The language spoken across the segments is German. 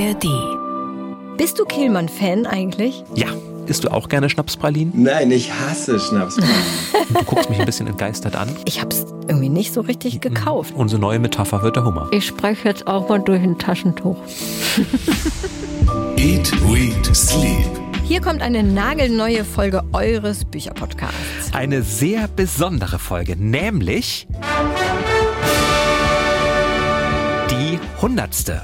ARD. Bist du Kehlmann-Fan eigentlich? Ja. Isst du auch gerne Schnapspralinen? Nein, ich hasse Schnapspralinen. du guckst mich ein bisschen entgeistert an. Ich hab's irgendwie nicht so richtig gekauft. Unsere neue Metapher wird der Hummer. Ich spreche jetzt auch mal durch ein Taschentuch. Eat, Read, Sleep. Hier kommt eine nagelneue Folge eures Bücherpodcasts. Eine sehr besondere Folge, nämlich die hundertste.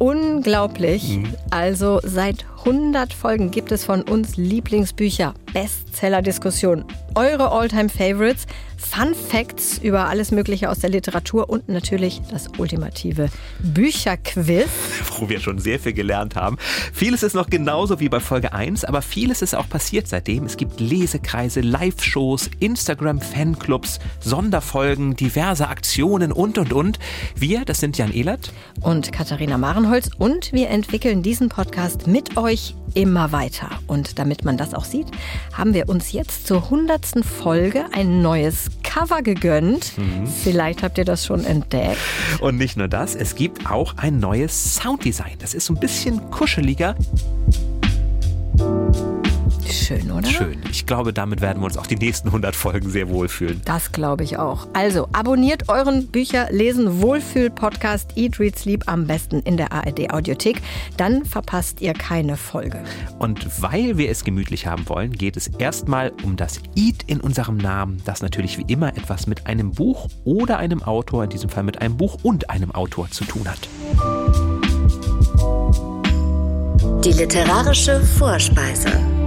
Unglaublich. Mhm. Also seit 100 Folgen gibt es von uns Lieblingsbücher, Bestseller-Diskussionen, eure All-Time-Favorites, Fun Facts über alles Mögliche aus der Literatur und natürlich das ultimative Bücherquiz. Wo wir schon sehr viel gelernt haben. Vieles ist noch genauso wie bei Folge 1, aber vieles ist auch passiert seitdem. Es gibt Lesekreise, Live-Shows, Instagram-Fanclubs, Sonderfolgen, diverse Aktionen und und und. Wir, das sind Jan Ehlert und Katharina Marenholz und wir entwickeln diesen Podcast mit euch immer weiter. Und damit man das auch sieht, haben wir uns jetzt zur hundertsten Folge ein neues Cover gegönnt. Mhm. Vielleicht habt ihr das schon entdeckt. Und nicht nur das, es gibt auch ein neues Sounddesign. Das ist so ein bisschen kuscheliger. Schön, oder? Schön. Ich glaube, damit werden wir uns auch die nächsten 100 Folgen sehr wohlfühlen. Das glaube ich auch. Also, abonniert euren Bücher lesen Wohlfühl Podcast Eat Read Sleep am besten in der ARD Audiothek, dann verpasst ihr keine Folge. Und weil wir es gemütlich haben wollen, geht es erstmal um das Eat in unserem Namen, das natürlich wie immer etwas mit einem Buch oder einem Autor, in diesem Fall mit einem Buch und einem Autor zu tun hat. Die literarische Vorspeise.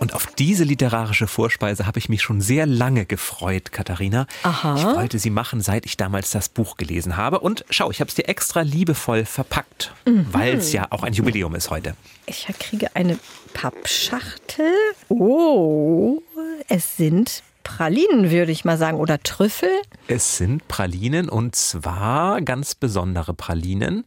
Und auf diese literarische Vorspeise habe ich mich schon sehr lange gefreut, Katharina. Aha. Ich wollte sie machen, seit ich damals das Buch gelesen habe. Und schau, ich habe es dir extra liebevoll verpackt, mhm. weil es ja auch ein Jubiläum ist heute. Ich kriege eine Pappschachtel. Oh, es sind Pralinen, würde ich mal sagen, oder Trüffel. Es sind Pralinen und zwar ganz besondere Pralinen.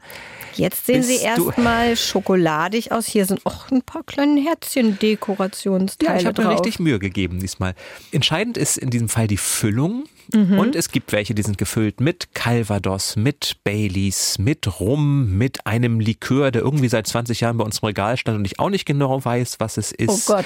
Jetzt sehen Bist sie erstmal schokoladig aus. Hier sind auch ein paar kleine Herzchen-Dekorationsteile. Ja, ich habe mir richtig Mühe gegeben diesmal. Entscheidend ist in diesem Fall die Füllung. Mhm. Und es gibt welche, die sind gefüllt mit Calvados, mit Baileys, mit Rum, mit einem Likör, der irgendwie seit 20 Jahren bei uns im Regal stand und ich auch nicht genau weiß, was es ist. Oh Gott.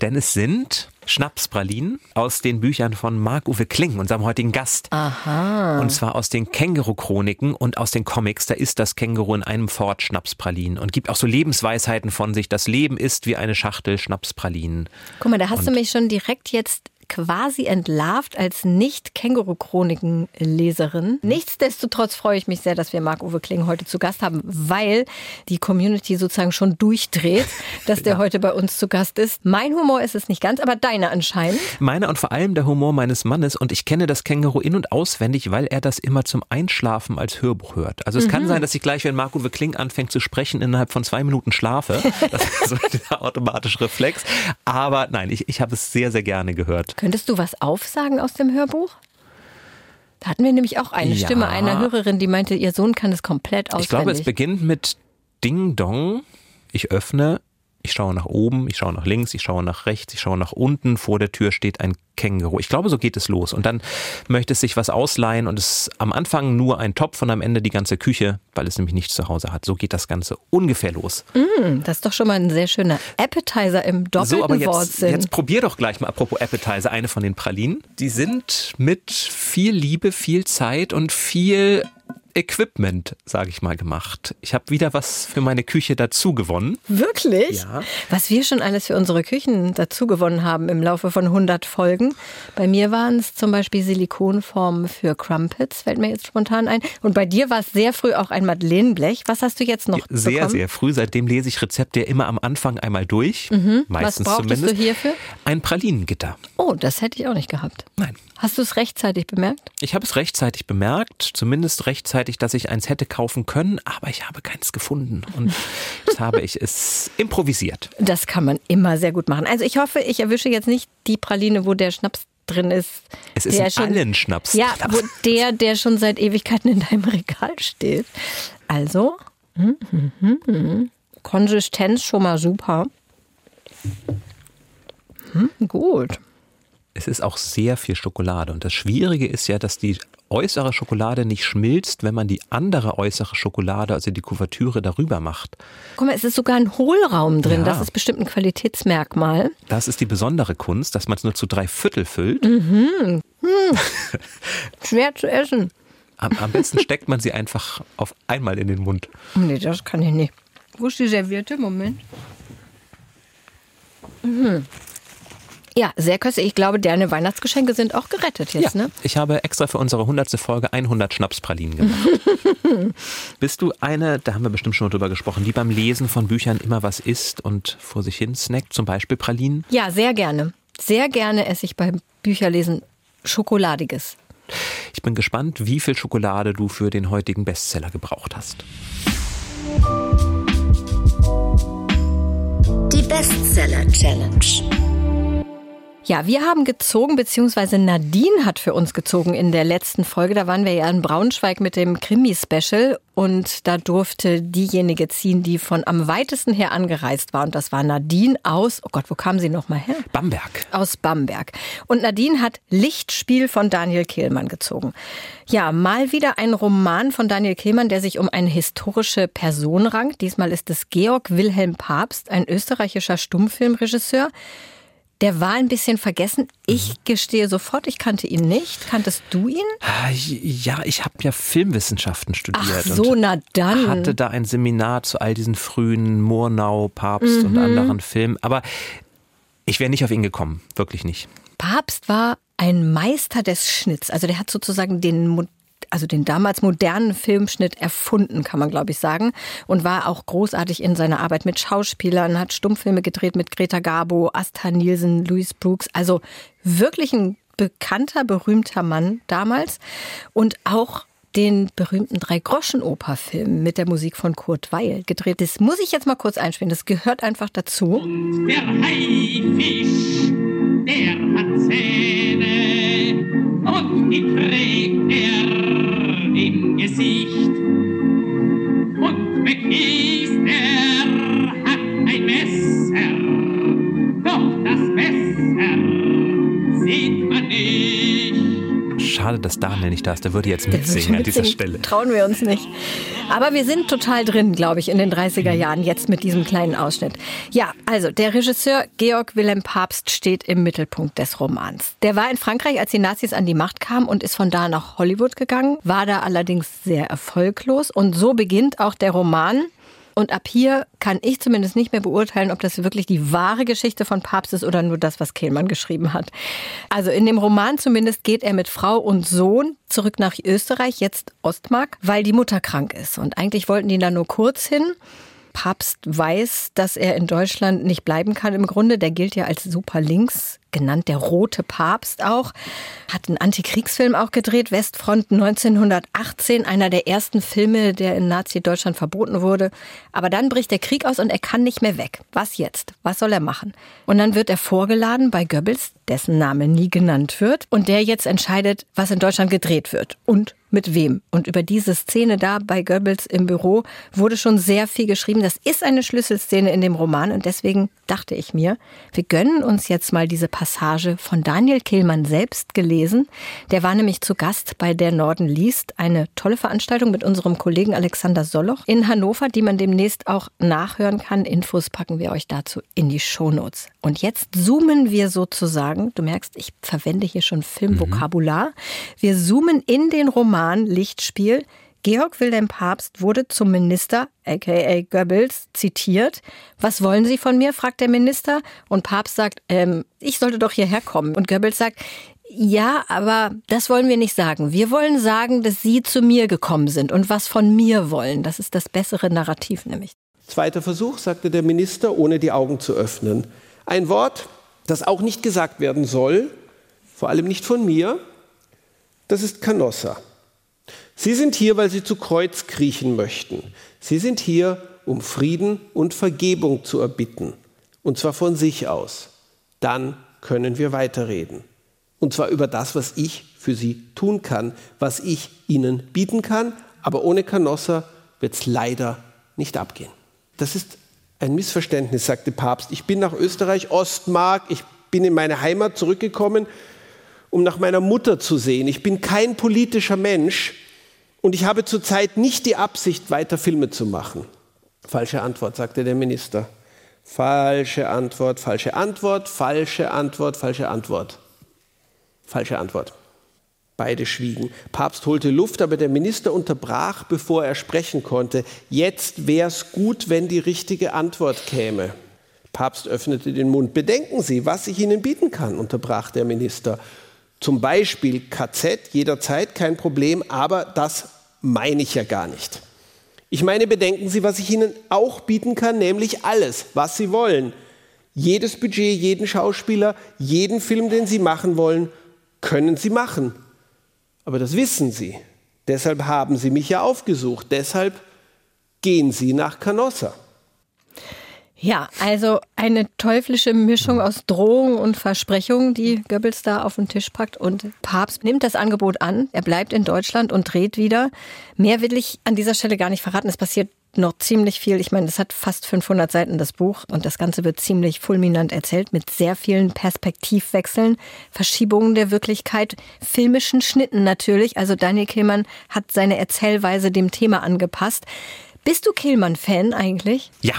Denn es sind Schnapspralinen aus den Büchern von Marc-Uwe Kling, unserem heutigen Gast. Aha. Und zwar aus den Känguru-Chroniken und aus den Comics. Da ist das Känguru in einem Fort Schnapspralinen und gibt auch so Lebensweisheiten von sich. Das Leben ist wie eine Schachtel Schnapspralinen. Guck mal, da hast und du mich schon direkt jetzt quasi entlarvt als Nicht-Känguru-Chroniken-Leserin. Nichtsdestotrotz freue ich mich sehr, dass wir Marc-Uwe Kling heute zu Gast haben, weil die Community sozusagen schon durchdreht, dass der ja. heute bei uns zu Gast ist. Mein Humor ist es nicht ganz, aber deine anscheinend. Meiner und vor allem der Humor meines Mannes. Und ich kenne das Känguru in- und auswendig, weil er das immer zum Einschlafen als Hörbuch hört. Also es mhm. kann sein, dass ich gleich, wenn Marc-Uwe Kling anfängt zu sprechen, innerhalb von zwei Minuten schlafe. Das ist so der automatische Reflex. Aber nein, ich, ich habe es sehr, sehr gerne gehört. Könntest du was aufsagen aus dem Hörbuch? Da hatten wir nämlich auch eine ja. Stimme einer Hörerin, die meinte, ihr Sohn kann es komplett auswendig. Ich glaube, es beginnt mit Ding Dong. Ich öffne, ich schaue nach oben, ich schaue nach links, ich schaue nach rechts, ich schaue nach unten. Vor der Tür steht ein Känguru. Ich glaube, so geht es los. Und dann möchte es sich was ausleihen und es ist am Anfang nur ein Topf und am Ende die ganze Küche, weil es nämlich nichts zu Hause hat. So geht das Ganze ungefähr los. Mm, das ist doch schon mal ein sehr schöner Appetizer im doppelten so, aber jetzt, Wortsinn. Jetzt probier doch gleich mal, apropos Appetizer, eine von den Pralinen. Die sind mit viel Liebe, viel Zeit und viel Equipment, sage ich mal, gemacht. Ich habe wieder was für meine Küche dazu gewonnen. Wirklich? Ja. Was wir schon alles für unsere Küchen dazu gewonnen haben im Laufe von 100 Folgen. Bei mir waren es zum Beispiel Silikonformen für Crumpets, fällt mir jetzt spontan ein. Und bei dir war es sehr früh auch ein Madeleineblech. Was hast du jetzt noch Sehr, bekommen? sehr früh. Seitdem lese ich Rezepte immer am Anfang einmal durch. Mhm. Meistens Was brauchtest zumindest. du hierfür? Ein Pralinengitter. Oh, das hätte ich auch nicht gehabt. Nein. Hast du es rechtzeitig bemerkt? Ich habe es rechtzeitig bemerkt, zumindest rechtzeitig, dass ich eins hätte kaufen können, aber ich habe keins gefunden und jetzt habe ich es improvisiert. Das kann man immer sehr gut machen. Also ich hoffe, ich erwische jetzt nicht die Praline, wo der Schnaps drin ist. Es ist der schon, allen Schnaps. Ja, wo der, der schon seit Ewigkeiten in deinem Regal steht. Also, hm, hm, hm, hm. Konsistenz schon mal super. Hm, gut. Es ist auch sehr viel Schokolade und das Schwierige ist ja, dass die äußere Schokolade nicht schmilzt, wenn man die andere äußere Schokolade, also die Kuvertüre, darüber macht. Guck mal, es ist sogar ein Hohlraum drin. Ja. Das ist bestimmt ein Qualitätsmerkmal. Das ist die besondere Kunst, dass man es nur zu drei Viertel füllt. Schwer zu essen. Am, am besten steckt man sie einfach auf einmal in den Mund. Nee, das kann ich nicht. Wo ist die Serviette? Moment. Mhm. Ja, sehr köstlich. Ich glaube, deine Weihnachtsgeschenke sind auch gerettet jetzt, ja, ne? ich habe extra für unsere 100. Folge 100 Schnapspralinen gemacht. Bist du eine, da haben wir bestimmt schon mal drüber gesprochen, die beim Lesen von Büchern immer was isst und vor sich hin snackt, zum Beispiel Pralinen? Ja, sehr gerne. Sehr gerne esse ich beim Bücherlesen Schokoladiges. Ich bin gespannt, wie viel Schokolade du für den heutigen Bestseller gebraucht hast. Die Bestseller Challenge. Ja, wir haben gezogen, beziehungsweise Nadine hat für uns gezogen in der letzten Folge. Da waren wir ja in Braunschweig mit dem Krimi-Special und da durfte diejenige ziehen, die von am weitesten her angereist war. Und das war Nadine aus, oh Gott, wo kam sie nochmal her? Bamberg. Aus Bamberg. Und Nadine hat Lichtspiel von Daniel Kehlmann gezogen. Ja, mal wieder ein Roman von Daniel Kehlmann, der sich um eine historische Person rankt. Diesmal ist es Georg Wilhelm Papst, ein österreichischer Stummfilmregisseur. Der war ein bisschen vergessen. Ich gestehe sofort, ich kannte ihn nicht. Kanntest du ihn? Ah, Ja, ich habe ja Filmwissenschaften studiert. Ach so, und na dann. hatte da ein Seminar zu all diesen frühen Murnau, Papst Mhm. und anderen Filmen. Aber ich wäre nicht auf ihn gekommen, wirklich nicht. Papst war ein Meister des Schnitts. Also der hat sozusagen den also den damals modernen Filmschnitt erfunden, kann man glaube ich sagen, und war auch großartig in seiner Arbeit mit Schauspielern, hat Stummfilme gedreht mit Greta Garbo, Asta Nielsen, Louis Brooks, also wirklich ein bekannter, berühmter Mann damals. Und auch den berühmten Drei-Groschen-Oper-Film mit der Musik von Kurt Weil gedreht. Das muss ich jetzt mal kurz einspielen, das gehört einfach dazu. Der Haifisch, der hat Zähne und die trägt er im Gesicht. Und Bekies, der hat ein Messer, doch das Messer sieht man nicht. Schade, dass Daniel nicht da ist. Der würde jetzt mitsingen an dieser. Stelle. Trauen wir uns nicht. Aber wir sind total drin, glaube ich, in den 30er Jahren, jetzt mit diesem kleinen Ausschnitt. Ja, also der Regisseur Georg Wilhelm Papst steht im Mittelpunkt des Romans. Der war in Frankreich, als die Nazis an die Macht kamen und ist von da nach Hollywood gegangen, war da allerdings sehr erfolglos. Und so beginnt auch der Roman. Und ab hier kann ich zumindest nicht mehr beurteilen, ob das wirklich die wahre Geschichte von Papst ist oder nur das, was Kehlmann geschrieben hat. Also in dem Roman zumindest geht er mit Frau und Sohn zurück nach Österreich, jetzt Ostmark, weil die Mutter krank ist. Und eigentlich wollten die da nur kurz hin. Papst weiß, dass er in Deutschland nicht bleiben kann. Im Grunde, der gilt ja als super links, genannt der rote Papst auch. Hat einen Antikriegsfilm auch gedreht, Westfront 1918, einer der ersten Filme, der in Nazi-Deutschland verboten wurde. Aber dann bricht der Krieg aus und er kann nicht mehr weg. Was jetzt? Was soll er machen? Und dann wird er vorgeladen bei Goebbels, dessen Name nie genannt wird, und der jetzt entscheidet, was in Deutschland gedreht wird und mit wem. Und über diese Szene da bei Goebbels im Büro wurde schon sehr viel geschrieben. Das ist eine Schlüsselszene in dem Roman und deswegen dachte ich mir, wir gönnen uns jetzt mal diese Passage von Daniel Kehlmann selbst gelesen. Der war nämlich zu Gast bei Der Norden liest, eine tolle Veranstaltung mit unserem Kollegen Alexander Soloch in Hannover, die man demnächst auch nachhören kann. Infos packen wir euch dazu in die Shownotes. Und jetzt zoomen wir sozusagen, du merkst, ich verwende hier schon Filmvokabular, wir zoomen in den Roman Lichtspiel. Georg Wilhelm Papst wurde zum Minister, aka Goebbels, zitiert. Was wollen Sie von mir? fragt der Minister. Und Papst sagt, ähm, ich sollte doch hierher kommen. Und Goebbels sagt, ja, aber das wollen wir nicht sagen. Wir wollen sagen, dass Sie zu mir gekommen sind und was von mir wollen. Das ist das bessere Narrativ nämlich. Zweiter Versuch, sagte der Minister, ohne die Augen zu öffnen. Ein Wort, das auch nicht gesagt werden soll, vor allem nicht von mir, das ist Canossa. Sie sind hier, weil Sie zu Kreuz kriechen möchten. Sie sind hier, um Frieden und Vergebung zu erbitten. Und zwar von sich aus. Dann können wir weiterreden. Und zwar über das, was ich für Sie tun kann, was ich Ihnen bieten kann. Aber ohne Canossa wird es leider nicht abgehen. Das ist ein Missverständnis, sagte Papst. Ich bin nach Österreich, Ostmark, ich bin in meine Heimat zurückgekommen um nach meiner Mutter zu sehen. Ich bin kein politischer Mensch und ich habe zurzeit nicht die Absicht, weiter Filme zu machen. Falsche Antwort, sagte der Minister. Falsche Antwort, falsche Antwort, falsche Antwort, falsche Antwort. Falsche Antwort. Beide schwiegen. Papst holte Luft, aber der Minister unterbrach, bevor er sprechen konnte. Jetzt wär's gut, wenn die richtige Antwort käme. Papst öffnete den Mund. Bedenken Sie, was ich Ihnen bieten kann, unterbrach der Minister. Zum Beispiel KZ jederzeit kein Problem, aber das meine ich ja gar nicht. Ich meine, bedenken Sie, was ich Ihnen auch bieten kann, nämlich alles, was Sie wollen. Jedes Budget, jeden Schauspieler, jeden Film, den Sie machen wollen, können Sie machen. Aber das wissen Sie. Deshalb haben Sie mich ja aufgesucht. Deshalb gehen Sie nach Canossa. Ja, also eine teuflische Mischung aus Drohung und Versprechung, die Goebbels da auf den Tisch packt. Und Papst nimmt das Angebot an. Er bleibt in Deutschland und dreht wieder. Mehr will ich an dieser Stelle gar nicht verraten. Es passiert noch ziemlich viel. Ich meine, das hat fast 500 Seiten, das Buch. Und das Ganze wird ziemlich fulminant erzählt mit sehr vielen Perspektivwechseln, Verschiebungen der Wirklichkeit, filmischen Schnitten natürlich. Also Daniel Kehlmann hat seine Erzählweise dem Thema angepasst. Bist du Kehlmann-Fan eigentlich? Ja,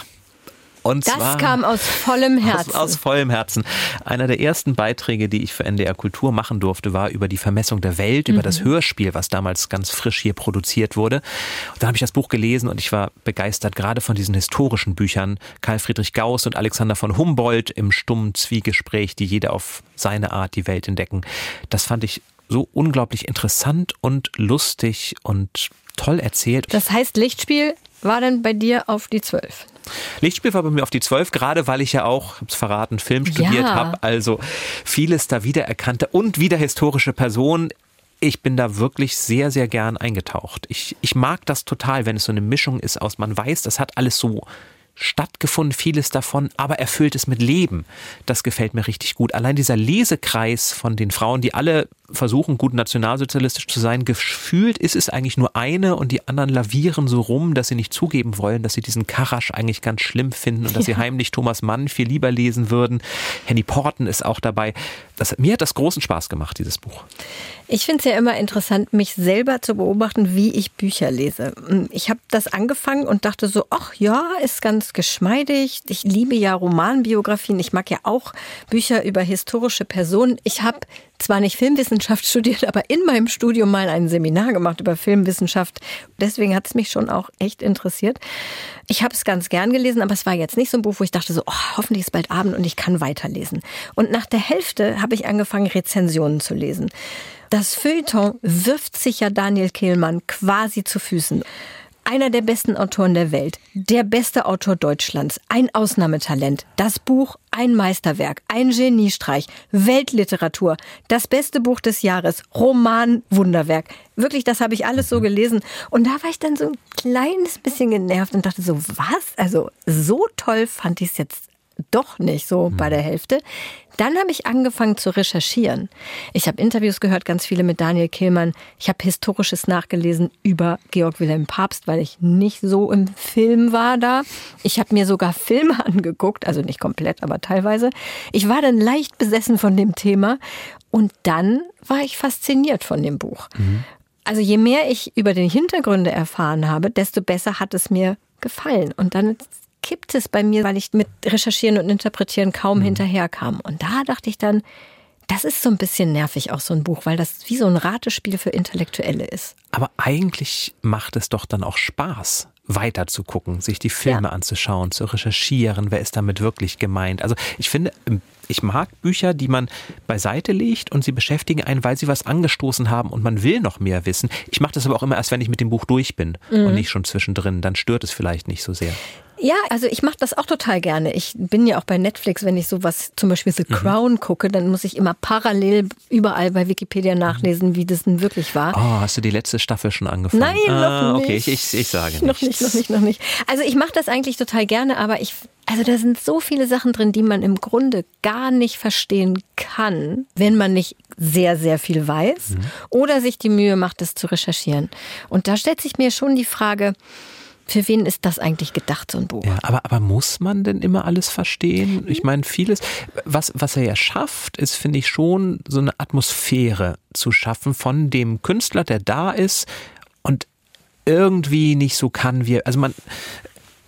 und das zwar kam aus vollem Herzen. Aus, aus, vollem Herzen. Einer der ersten Beiträge, die ich für NDR Kultur machen durfte, war über die Vermessung der Welt, mhm. über das Hörspiel, was damals ganz frisch hier produziert wurde. Und dann habe ich das Buch gelesen und ich war begeistert, gerade von diesen historischen Büchern. Karl Friedrich Gauss und Alexander von Humboldt im stummen Zwiegespräch, die jeder auf seine Art die Welt entdecken. Das fand ich so unglaublich interessant und lustig und toll erzählt. Das heißt, Lichtspiel war dann bei dir auf die Zwölf? Lichtspiel war bei mir auf die Zwölf, gerade weil ich ja auch, hab's verraten, Film studiert ja. habe. Also vieles da wiedererkannte und wieder historische Personen. Ich bin da wirklich sehr, sehr gern eingetaucht. Ich, ich mag das total, wenn es so eine Mischung ist aus, man weiß, das hat alles so stattgefunden, vieles davon, aber erfüllt es mit Leben. Das gefällt mir richtig gut. Allein dieser Lesekreis von den Frauen, die alle versuchen, gut nationalsozialistisch zu sein, gefühlt ist es eigentlich nur eine und die anderen lavieren so rum, dass sie nicht zugeben wollen, dass sie diesen Karasch eigentlich ganz schlimm finden und dass ja. sie heimlich Thomas Mann viel lieber lesen würden. Henny Porten ist auch dabei. Das, mir hat das großen Spaß gemacht, dieses Buch. Ich finde es ja immer interessant, mich selber zu beobachten, wie ich Bücher lese. Ich habe das angefangen und dachte so, ach ja, ist ganz geschmeidig. Ich liebe ja Romanbiografien. Ich mag ja auch Bücher über historische Personen. Ich habe zwar nicht Filmwissenschaft studiert, aber in meinem Studium mal ein Seminar gemacht über Filmwissenschaft. Deswegen hat es mich schon auch echt interessiert. Ich habe es ganz gern gelesen, aber es war jetzt nicht so ein Buch, wo ich dachte so, oh, hoffentlich ist bald Abend und ich kann weiterlesen. Und nach der Hälfte habe ich angefangen, Rezensionen zu lesen. Das Feuilleton wirft sich ja Daniel Kehlmann quasi zu Füßen einer der besten Autoren der Welt, der beste Autor Deutschlands, ein Ausnahmetalent, das Buch ein Meisterwerk, ein Geniestreich, Weltliteratur, das beste Buch des Jahres, Roman Wunderwerk. Wirklich, das habe ich alles so gelesen. Und da war ich dann so ein kleines bisschen genervt und dachte so, was? Also so toll fand ich es jetzt doch nicht so bei der Hälfte. Dann habe ich angefangen zu recherchieren. Ich habe Interviews gehört, ganz viele mit Daniel Kehlmann. Ich habe Historisches nachgelesen über Georg Wilhelm Papst, weil ich nicht so im Film war da. Ich habe mir sogar Filme angeguckt, also nicht komplett, aber teilweise. Ich war dann leicht besessen von dem Thema und dann war ich fasziniert von dem Buch. Mhm. Also je mehr ich über die Hintergründe erfahren habe, desto besser hat es mir gefallen. Und dann kippt es bei mir, weil ich mit Recherchieren und Interpretieren kaum mhm. hinterherkam. Und da dachte ich dann, das ist so ein bisschen nervig, auch so ein Buch, weil das wie so ein Ratespiel für Intellektuelle ist. Aber eigentlich macht es doch dann auch Spaß, weiter zu gucken, sich die Filme ja. anzuschauen, zu recherchieren, wer ist damit wirklich gemeint. Also ich finde, ich mag Bücher, die man beiseite legt und sie beschäftigen einen, weil sie was angestoßen haben und man will noch mehr wissen. Ich mache das aber auch immer erst, wenn ich mit dem Buch durch bin mhm. und nicht schon zwischendrin. Dann stört es vielleicht nicht so sehr. Ja, also ich mache das auch total gerne. Ich bin ja auch bei Netflix, wenn ich sowas, zum Beispiel The mhm. Crown mhm. gucke, dann muss ich immer parallel überall bei Wikipedia nachlesen, wie das denn wirklich war. Oh, hast du die letzte Staffel schon angefangen? Nein, ah, noch nicht. Okay, ich, ich, ich sage nicht. Noch nicht, noch nicht, noch nicht. Also ich mache das eigentlich total gerne, aber ich, also da sind so viele Sachen drin, die man im Grunde gar nicht verstehen kann, wenn man nicht sehr, sehr viel weiß mhm. oder sich die Mühe macht, das zu recherchieren. Und da stellt sich mir schon die Frage, Für wen ist das eigentlich gedacht, so ein Buch? Ja, aber, aber muss man denn immer alles verstehen? Ich meine, vieles, was, was er ja schafft, ist, finde ich, schon so eine Atmosphäre zu schaffen von dem Künstler, der da ist und irgendwie nicht so kann wie, also man,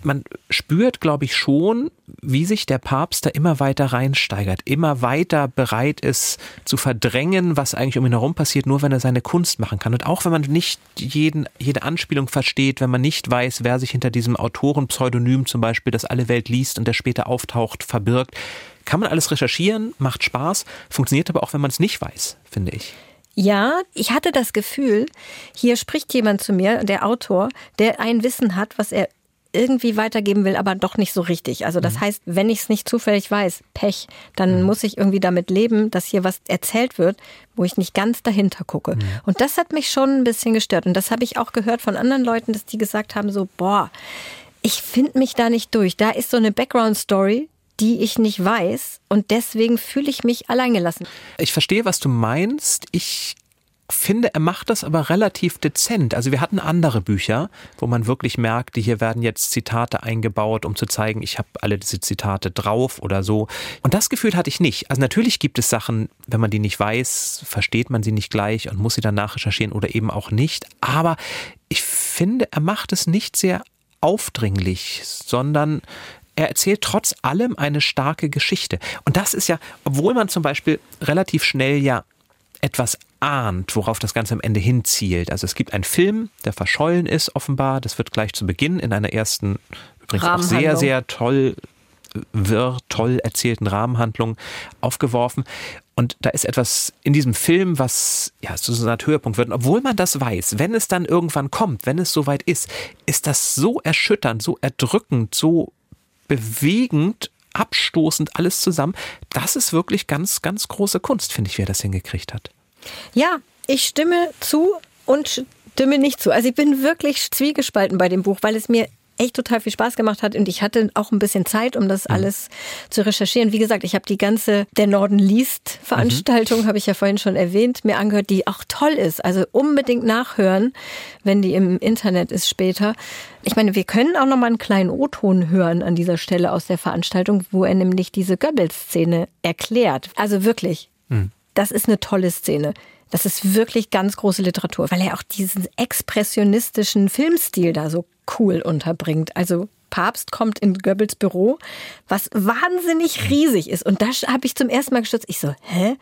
man spürt, glaube ich, schon, wie sich der Papst da immer weiter reinsteigert, immer weiter bereit ist zu verdrängen, was eigentlich um ihn herum passiert, nur wenn er seine Kunst machen kann. Und auch wenn man nicht jeden, jede Anspielung versteht, wenn man nicht weiß, wer sich hinter diesem Autorenpseudonym zum Beispiel, das alle Welt liest und der später auftaucht, verbirgt, kann man alles recherchieren, macht Spaß, funktioniert aber auch, wenn man es nicht weiß, finde ich. Ja, ich hatte das Gefühl, hier spricht jemand zu mir, der Autor, der ein Wissen hat, was er irgendwie weitergeben will, aber doch nicht so richtig. Also das heißt, wenn ich es nicht zufällig weiß, Pech, dann muss ich irgendwie damit leben, dass hier was erzählt wird, wo ich nicht ganz dahinter gucke. Und das hat mich schon ein bisschen gestört. Und das habe ich auch gehört von anderen Leuten, dass die gesagt haben, so, boah, ich finde mich da nicht durch. Da ist so eine Background-Story, die ich nicht weiß. Und deswegen fühle ich mich alleingelassen. Ich verstehe, was du meinst. Ich finde, er macht das aber relativ dezent. Also wir hatten andere Bücher, wo man wirklich merkte, hier werden jetzt Zitate eingebaut, um zu zeigen, ich habe alle diese Zitate drauf oder so. Und das Gefühl hatte ich nicht. Also natürlich gibt es Sachen, wenn man die nicht weiß, versteht man sie nicht gleich und muss sie dann nachrecherchieren oder eben auch nicht. Aber ich finde, er macht es nicht sehr aufdringlich, sondern er erzählt trotz allem eine starke Geschichte. Und das ist ja, obwohl man zum Beispiel relativ schnell ja etwas ahnt, worauf das Ganze am Ende hinzielt. Also es gibt einen Film, der verschollen ist offenbar. Das wird gleich zu Beginn in einer ersten, übrigens auch sehr, sehr toll, wirr, toll erzählten Rahmenhandlung aufgeworfen. Und da ist etwas in diesem Film, was ja zu so einer Art Höhepunkt wird. Und obwohl man das weiß, wenn es dann irgendwann kommt, wenn es soweit ist, ist das so erschütternd, so erdrückend, so bewegend, abstoßend alles zusammen. Das ist wirklich ganz, ganz große Kunst, finde ich, wer das hingekriegt hat. Ja, ich stimme zu und stimme nicht zu. Also ich bin wirklich zwiegespalten bei dem Buch, weil es mir echt total viel Spaß gemacht hat und ich hatte auch ein bisschen Zeit, um das alles zu recherchieren. Wie gesagt, ich habe die ganze Der Norden liest Veranstaltung, habe ich ja vorhin schon erwähnt, mir angehört, die auch toll ist. Also unbedingt nachhören, wenn die im Internet ist später. Ich meine, wir können auch noch mal einen kleinen O-Ton hören an dieser Stelle aus der Veranstaltung, wo er nämlich diese Goebbels-Szene erklärt. Also wirklich, das ist eine tolle Szene. Das ist wirklich ganz große Literatur, weil er auch diesen expressionistischen Filmstil da so cool unterbringt. Also Papst kommt in Goebbels Büro, was wahnsinnig riesig ist. Und da habe ich zum ersten Mal gestürzt. Ich so, hä?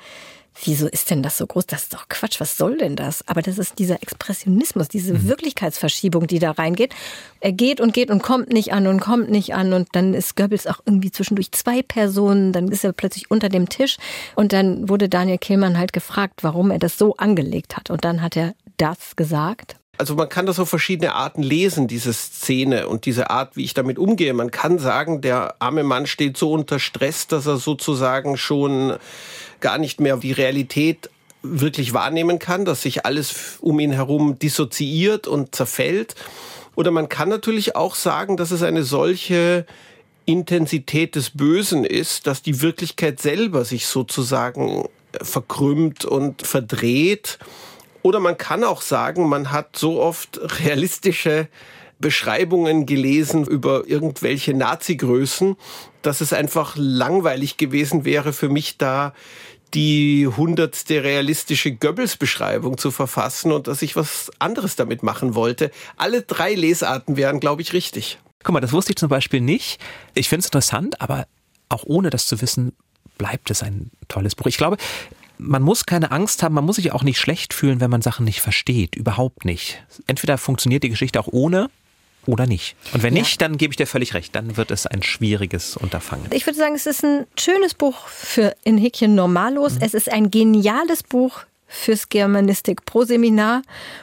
Wieso ist denn das so groß? Das ist doch Quatsch. Was soll denn das? Aber das ist dieser Expressionismus, diese Wirklichkeitsverschiebung, die da reingeht. Er geht und geht und kommt nicht an und kommt nicht an. Und dann ist Goebbels auch irgendwie zwischendurch zwei Personen. Dann ist er plötzlich unter dem Tisch. Und dann wurde Daniel Kehlmann halt gefragt, warum er das so angelegt hat. Und dann hat er das gesagt. Also man kann das auf verschiedene Arten lesen, diese Szene und diese Art, wie ich damit umgehe. Man kann sagen, der arme Mann steht so unter Stress, dass er sozusagen schon gar nicht mehr die Realität wirklich wahrnehmen kann, dass sich alles um ihn herum dissoziiert und zerfällt. Oder man kann natürlich auch sagen, dass es eine solche Intensität des Bösen ist, dass die Wirklichkeit selber sich sozusagen verkrümmt und verdreht. Oder man kann auch sagen, man hat so oft realistische Beschreibungen gelesen über irgendwelche Nazi-Größen, dass es einfach langweilig gewesen wäre für mich da die hundertste realistische Goebbels-Beschreibung zu verfassen und dass ich was anderes damit machen wollte. Alle drei Lesarten wären, glaube ich, richtig. Guck mal, das wusste ich zum Beispiel nicht. Ich finde es interessant, aber auch ohne das zu wissen, bleibt es ein tolles Buch. Ich glaube, man muss keine Angst haben, man muss sich auch nicht schlecht fühlen, wenn man Sachen nicht versteht. Überhaupt nicht. Entweder funktioniert die Geschichte auch ohne oder nicht. Und wenn Ja. nicht, dann gebe ich dir völlig recht. Dann wird es ein schwieriges Unterfangen. Ich würde sagen, es ist ein schönes Buch für in Häkchen Normalos. Es ist ein geniales Buch fürs Germanistik Pro Seminar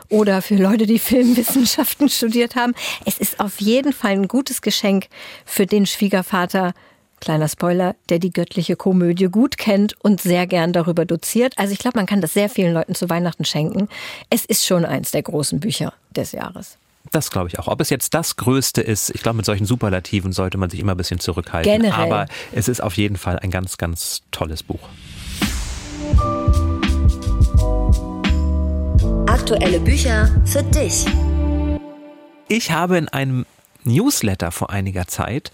oder für Leute, die Filmwissenschaften studiert haben. Es ist auf jeden Fall ein gutes Geschenk für den Schwiegervater. Kleiner Spoiler, der die göttliche Komödie gut kennt und sehr gern darüber doziert. Also ich glaube, man kann das sehr vielen Leuten zu Weihnachten schenken. Es ist schon eins der großen Bücher des Jahres. Das glaube ich auch. Ob es jetzt das Größte ist, ich glaube, mit solchen Superlativen sollte man sich immer ein bisschen zurückhalten. Generell. Aber es ist auf jeden Fall ein ganz, ganz tolles Buch. Aktuelle Bücher für dich. Ich habe in einem Newsletter vor einiger Zeit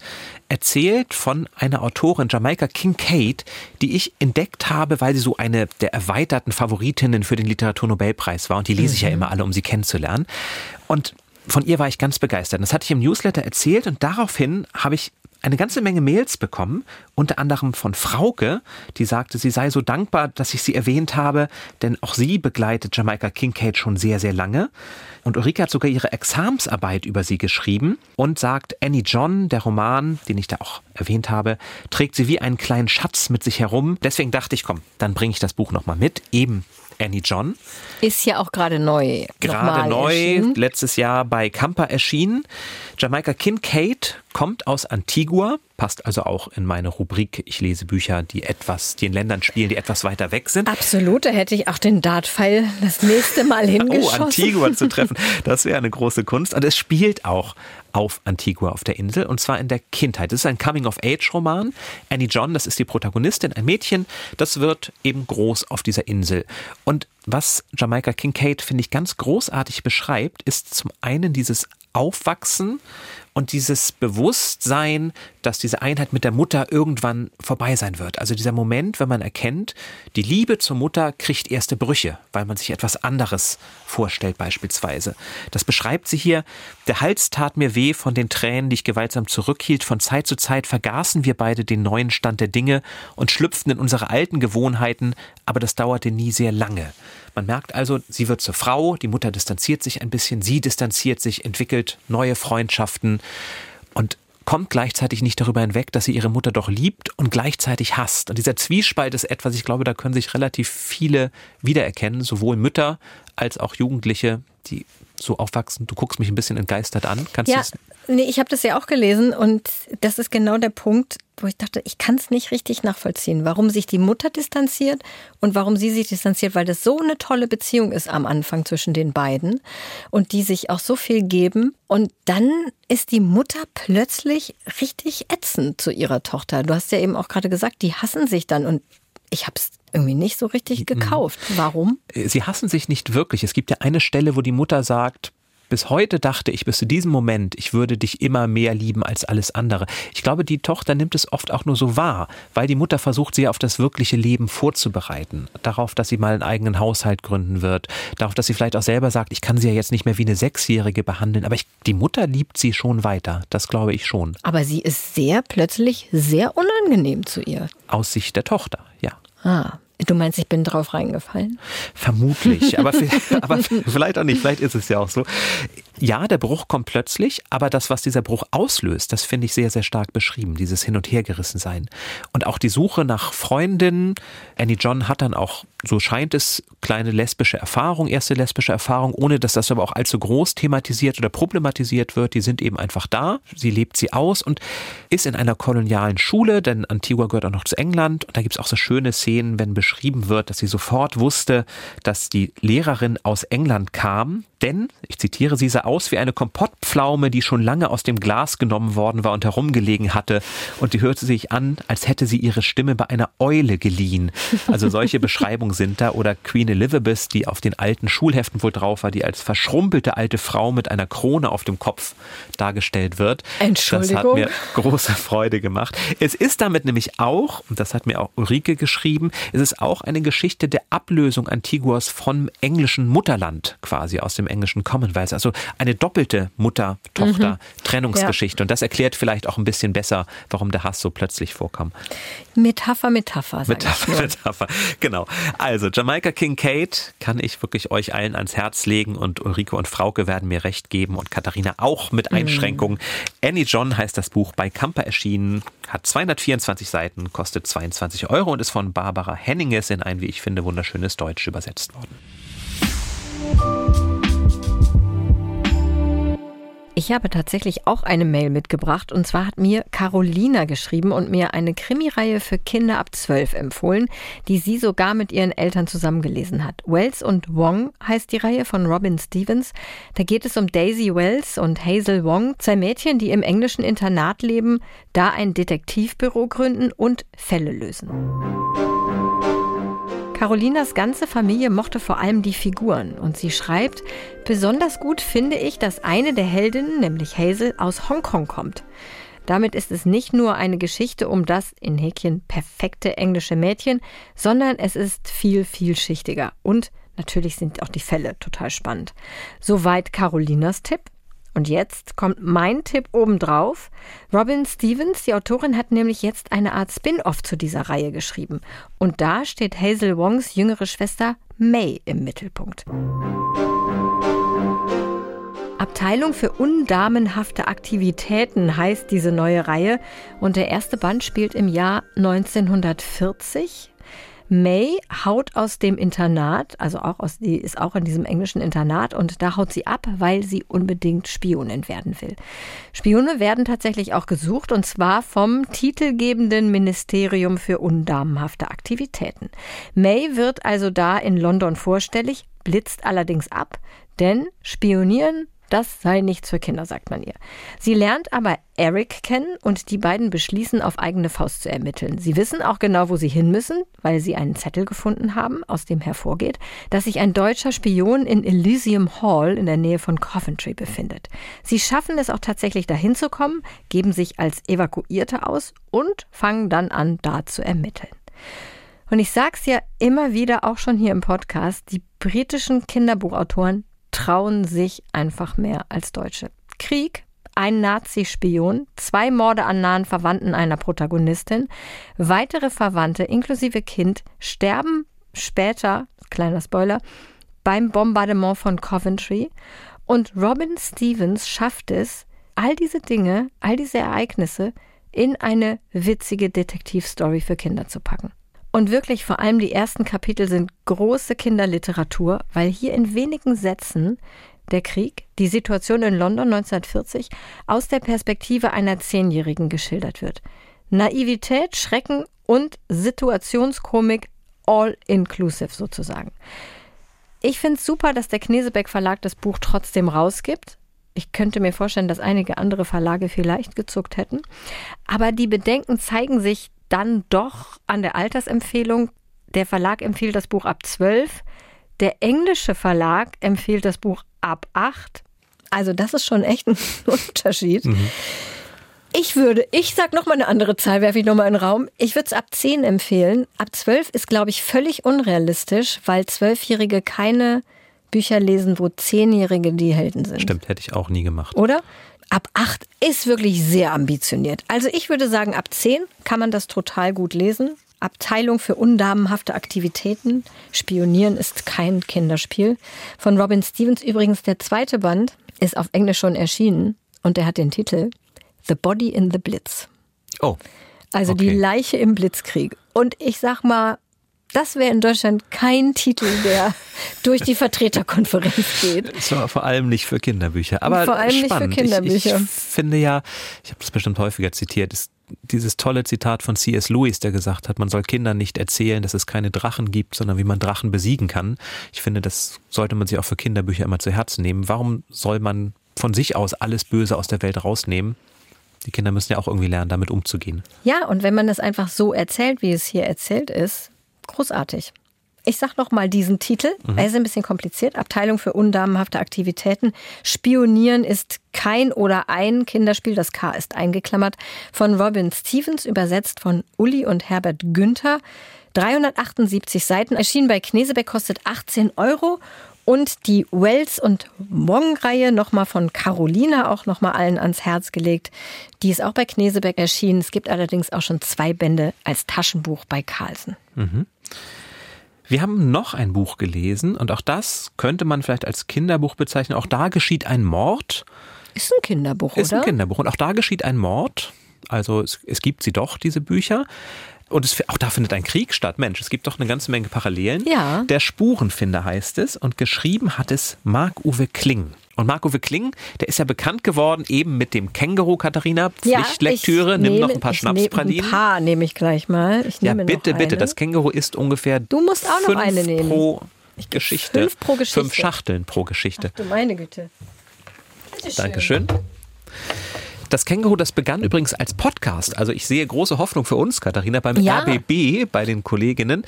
erzählt von einer Autorin, Jamaika Kincaid, die ich entdeckt habe, weil sie so eine der erweiterten Favoritinnen für den Literaturnobelpreis war. Und die lese ich ja immer alle, um sie kennenzulernen. Und von ihr war ich ganz begeistert. Das hatte ich im Newsletter erzählt und daraufhin habe ich eine ganze Menge Mails bekommen, unter anderem von Frauke, die sagte, sie sei so dankbar, dass ich sie erwähnt habe, denn auch sie begleitet Jamaika Kincaid schon sehr, sehr lange. Und Ulrike hat sogar ihre Examsarbeit über sie geschrieben und sagt, Annie John, der Roman, den ich da auch erwähnt habe, trägt sie wie einen kleinen Schatz mit sich herum. Deswegen dachte ich, komm, dann bringe ich das Buch nochmal mit, eben Annie John. Ist ja auch gerade neu. Gerade neu, erschienen. letztes Jahr bei Kampa erschienen. Jamaika Kincaid kommt aus Antigua, passt also auch in meine Rubrik. Ich lese Bücher, die etwas, die in Ländern spielen, die etwas weiter weg sind. Absolut, da hätte ich auch den Dartpfeil das nächste Mal Oh, hingeschossen. Antigua zu treffen, das wäre eine große Kunst. Und es spielt auch auf Antigua auf der Insel und zwar in der Kindheit. Es ist ein Coming-of-Age-Roman. Annie John, das ist die Protagonistin, ein Mädchen, das wird eben groß auf dieser Insel. Und was Jamaika Kincaid, finde ich, ganz großartig beschreibt, ist zum einen dieses Aufwachsen und dieses Bewusstsein, dass diese Einheit mit der Mutter irgendwann vorbei sein wird. Also dieser Moment, wenn man erkennt, die Liebe zur Mutter kriegt erste Brüche, weil man sich etwas anderes vorstellt beispielsweise. Das beschreibt sie hier. Der Hals tat mir weh von den Tränen, die ich gewaltsam zurückhielt. Von Zeit zu Zeit vergaßen wir beide den neuen Stand der Dinge und schlüpften in unsere alten Gewohnheiten, aber das dauerte nie sehr lange. Man merkt also, sie wird zur Frau, die Mutter distanziert sich ein bisschen, sie distanziert sich, entwickelt neue Freundschaften und kommt gleichzeitig nicht darüber hinweg, dass sie ihre Mutter doch liebt und gleichzeitig hasst. Und dieser Zwiespalt ist etwas, ich glaube, da können sich relativ viele wiedererkennen, sowohl Mütter als auch Jugendliche, die so aufwachsen. Du guckst mich ein bisschen entgeistert an. Kannst du Ja, nee, ich habe das ja auch gelesen und das ist genau der Punkt, wo ich dachte, ich kann es nicht richtig nachvollziehen, warum sich die Mutter distanziert und warum sie sich distanziert, weil das so eine tolle Beziehung ist am Anfang zwischen den beiden und die sich auch so viel geben und dann ist die Mutter plötzlich richtig ätzend zu ihrer Tochter. Du hast ja eben auch gerade gesagt, die hassen sich dann und ich habe es irgendwie nicht so richtig gekauft. Warum? sie hassen sich nicht wirklich. Es gibt ja eine Stelle, wo die Mutter sagt, bis heute dachte ich, bis zu diesem Moment, ich würde dich immer mehr lieben als alles andere. Ich glaube, die Tochter nimmt es oft auch nur so wahr, weil die Mutter versucht, sie auf das wirkliche Leben vorzubereiten. Darauf, dass sie mal einen eigenen Haushalt gründen wird. Darauf, dass sie vielleicht auch selber sagt, ich kann sie ja jetzt nicht mehr wie eine Sechsjährige behandeln. Aber ich, die Mutter liebt sie schon weiter. Das glaube ich schon. Aber sie ist sehr plötzlich sehr unangenehm zu ihr. Aus Sicht der Tochter, ja. Ah, du meinst, ich bin drauf reingefallen? Vermutlich, aber, aber vielleicht auch nicht, vielleicht ist es ja auch so. Ja, der Bruch kommt plötzlich, aber das, was dieser Bruch auslöst, das finde ich sehr, sehr stark beschrieben, dieses Hin- und Hergerissen sein. Und auch die Suche nach Freundinnen. Annie John hat dann auch, so scheint es, kleine lesbische Erfahrung, erste lesbische Erfahrung, ohne dass das aber auch allzu groß thematisiert oder problematisiert wird. Die sind eben einfach da. Sie lebt sie aus und ist in einer kolonialen Schule, denn Antigua gehört auch noch zu England. Und da gibt es auch so schöne Szenen, wenn beschrieben wird, dass sie sofort wusste, dass die Lehrerin aus England kam. Denn, ich zitiere sie, sah aus wie eine Kompottpflaume, die schon lange aus dem Glas genommen worden war und herumgelegen hatte. Und die hörte sich an, als hätte sie ihre Stimme bei einer Eule geliehen. Also solche Beschreibungen sind da. Oder Queen Elizabeth, die auf den alten Schulheften wohl drauf war, die als verschrumpelte alte Frau mit einer Krone auf dem Kopf dargestellt wird. Das hat Entschuldigung. mir große Freude gemacht. Es ist damit nämlich auch, und das hat mir auch Ulrike geschrieben, es ist auch eine Geschichte der Ablösung Antiguas vom englischen Mutterland quasi aus dem englischen Commonwealth. Also eine doppelte Mutter-Tochter-Trennungsgeschichte. Und das erklärt vielleicht auch ein bisschen besser, warum der Hass so plötzlich vorkam. Metapher, Metapher, Metapher. Metapher. Genau. Also, Jamaika Kincaid kann ich wirklich euch allen ans Herz legen und Ulrike und Frauke werden mir recht geben und Katharina auch mit Einschränkungen. Annie John heißt das Buch bei Kamper erschienen, hat 224 Seiten, kostet 22 Euro und ist von Barbara Henninges in ein, wie ich finde, wunderschönes Deutsch übersetzt worden. Ich habe tatsächlich auch eine Mail mitgebracht und zwar hat mir Carolina geschrieben und mir eine Krimireihe für Kinder ab 12 empfohlen, die sie sogar mit ihren Eltern zusammengelesen hat. Wells und Wong heißt die Reihe von Robin Stevens. Da geht es um Daisy Wells und Hazel Wong, zwei Mädchen, die im englischen Internat leben, da ein Detektivbüro gründen und Fälle lösen. Carolinas ganze Familie mochte vor allem die Figuren und sie schreibt, besonders gut finde ich, dass eine der Heldinnen, nämlich Hazel, aus Hongkong kommt. Damit ist es nicht nur eine Geschichte um das in Häkchen perfekte englische Mädchen, sondern es ist viel vielschichtiger und natürlich sind auch die Fälle total spannend. Soweit Carolinas Tipp. Und jetzt kommt mein Tipp obendrauf. Robin Stevens, die Autorin, hat nämlich jetzt eine Art Spin-off zu dieser Reihe geschrieben. Und da steht Hazel Wongs jüngere Schwester May im Mittelpunkt. Abteilung für undamenhafte Aktivitäten heißt diese neue Reihe und der erste Band spielt im Jahr 1940 May haut aus dem Internat, also auch aus, die ist auch in diesem englischen Internat und da haut sie ab, weil sie unbedingt Spionin werden will. Spione werden tatsächlich auch gesucht und zwar vom titelgebenden Ministerium für undamenhafte Aktivitäten. May wird also da in London vorstellig, blitzt allerdings ab, denn Spionieren das sei nichts für Kinder, sagt man ihr. Sie lernt aber Eric kennen und die beiden beschließen, auf eigene Faust zu ermitteln. Sie wissen auch genau, wo sie hin müssen, weil sie einen Zettel gefunden haben, aus dem hervorgeht, dass sich ein deutscher Spion in Elysium Hall in der Nähe von Coventry befindet. Sie schaffen es auch tatsächlich dahin zu kommen, geben sich als Evakuierte aus und fangen dann an, da zu ermitteln. Und ich sag's ja immer wieder, auch schon hier im Podcast, die britischen Kinderbuchautoren trauen sich einfach mehr als Deutsche. Krieg, ein Nazi-Spion, zwei Morde an nahen Verwandten einer Protagonistin, weitere Verwandte inklusive Kind sterben später, kleiner Spoiler, beim Bombardement von Coventry und Robin Stevens schafft es, all diese Dinge, all diese Ereignisse in eine witzige Detektivstory für Kinder zu packen. Und wirklich vor allem die ersten Kapitel sind große Kinderliteratur, weil hier in wenigen Sätzen der Krieg, die Situation in London 1940 aus der Perspektive einer Zehnjährigen geschildert wird. Naivität, Schrecken und Situationskomik all inclusive sozusagen. Ich finde es super, dass der Knesebeck Verlag das Buch trotzdem rausgibt. Ich könnte mir vorstellen, dass einige andere Verlage vielleicht gezuckt hätten. Aber die Bedenken zeigen sich dann doch an der Altersempfehlung. Der Verlag empfiehlt das Buch ab 12. Der englische Verlag empfiehlt das Buch ab 8. Also das ist schon echt ein Unterschied. Mhm. Ich würde, ich sag noch mal eine andere Zahl, werfe ich noch mal in den Raum. Ich würde es ab 10 empfehlen. Ab 12 ist, glaube ich, völlig unrealistisch, weil Zwölfjährige keine Bücher lesen, wo Zehnjährige die Helden sind. Stimmt, hätte ich auch nie gemacht. Oder? Ab 8 ist wirklich sehr ambitioniert. Also ich würde sagen, ab 10 kann man das total gut lesen. Abteilung für undamenhafte Aktivitäten. Spionieren ist kein Kinderspiel. Von Robin Stevens übrigens der zweite Band ist auf Englisch schon erschienen und der hat den Titel The Body in the Blitz. Oh. Also okay. die Leiche im Blitzkrieg. Und ich sag mal, das wäre in Deutschland kein Titel, der durch die Vertreterkonferenz geht. War vor allem nicht für Kinderbücher. Aber vor allem spannend. nicht für Kinderbücher. Ich, ich finde ja, ich habe das bestimmt häufiger zitiert, ist dieses tolle Zitat von C.S. Lewis, der gesagt hat, man soll Kindern nicht erzählen, dass es keine Drachen gibt, sondern wie man Drachen besiegen kann. Ich finde, das sollte man sich auch für Kinderbücher immer zu Herzen nehmen. Warum soll man von sich aus alles Böse aus der Welt rausnehmen? Die Kinder müssen ja auch irgendwie lernen, damit umzugehen. Ja, und wenn man das einfach so erzählt, wie es hier erzählt ist, großartig. Ich sag noch mal diesen Titel. Mhm. Er ist ein bisschen kompliziert. Abteilung für undamenhafte Aktivitäten. Spionieren ist kein oder ein Kinderspiel. Das K ist eingeklammert. Von Robin Stevens, übersetzt von Uli und Herbert Günther. 378 Seiten. Erschien bei Knesebeck, kostet 18 Euro. Und die Wells und Wong-Reihe nochmal von Carolina auch nochmal allen ans Herz gelegt. Die ist auch bei Knesebeck erschienen. Es gibt allerdings auch schon zwei Bände als Taschenbuch bei Carlsen. Mhm. Wir haben noch ein Buch gelesen und auch das könnte man vielleicht als Kinderbuch bezeichnen. Auch da geschieht ein Mord. Ist ein Kinderbuch, Ist oder? ein Kinderbuch und auch da geschieht ein Mord. Also es, es gibt sie doch, diese Bücher. Und es, auch da findet ein Krieg statt. Mensch, es gibt doch eine ganze Menge Parallelen. Ja. Der Spurenfinder heißt es und geschrieben hat es Marc-Uwe Kling. Und Marc-Uwe Kling, der ist ja bekannt geworden eben mit dem Känguru, Katharina. Pflichtlektüre, ich nimm nehme, noch ein paar Schnapspralinen. Nehme ein paar nehme ich gleich mal. Ich ja, bitte, bitte. Das Känguru ist ungefähr Du musst auch noch fünf eine nehmen. pro Geschichte. fünf pro Geschichte. Fünf Schachteln pro Geschichte. Du meine Güte. Dankeschön. Das Känguru, das begann übrigens als Podcast. Also ich sehe große Hoffnung für uns, Katharina, beim Ja. RBB, bei den Kolleginnen.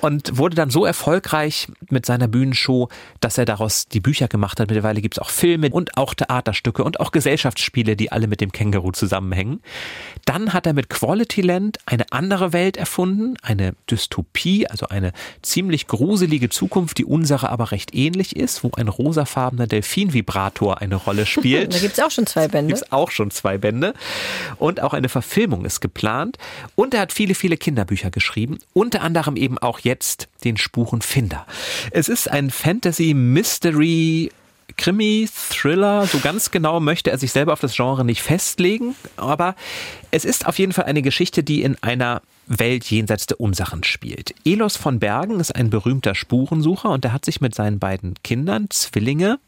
Und wurde dann so erfolgreich mit seiner Bühnenshow, dass er daraus die Bücher gemacht hat. Mittlerweile gibt es auch Filme und auch Theaterstücke und auch Gesellschaftsspiele, die alle mit dem Känguru zusammenhängen. Dann hat er mit Quality Land eine andere Welt erfunden, eine Dystopie, also eine ziemlich gruselige Zukunft, die unserer aber recht ähnlich ist, wo ein rosafarbener Delfinvibrator eine Rolle spielt. Da gibt es auch schon zwei Bände. Gibt es auch schon zwei Bände. Und auch eine Verfilmung ist geplant. Und er hat viele, viele Kinderbücher geschrieben. Unter anderem eben auch jetzt den Spurenfinder. Es ist ein Fantasy-Mystery- Krimi, Thriller, so ganz genau möchte er sich selber auf das Genre nicht festlegen, aber es ist auf jeden Fall eine Geschichte, die in einer Welt jenseits der Unseren spielt. Elos von Bergen ist ein berühmter Spurensucher und er hat sich mit seinen beiden Kindern, Zwillinge,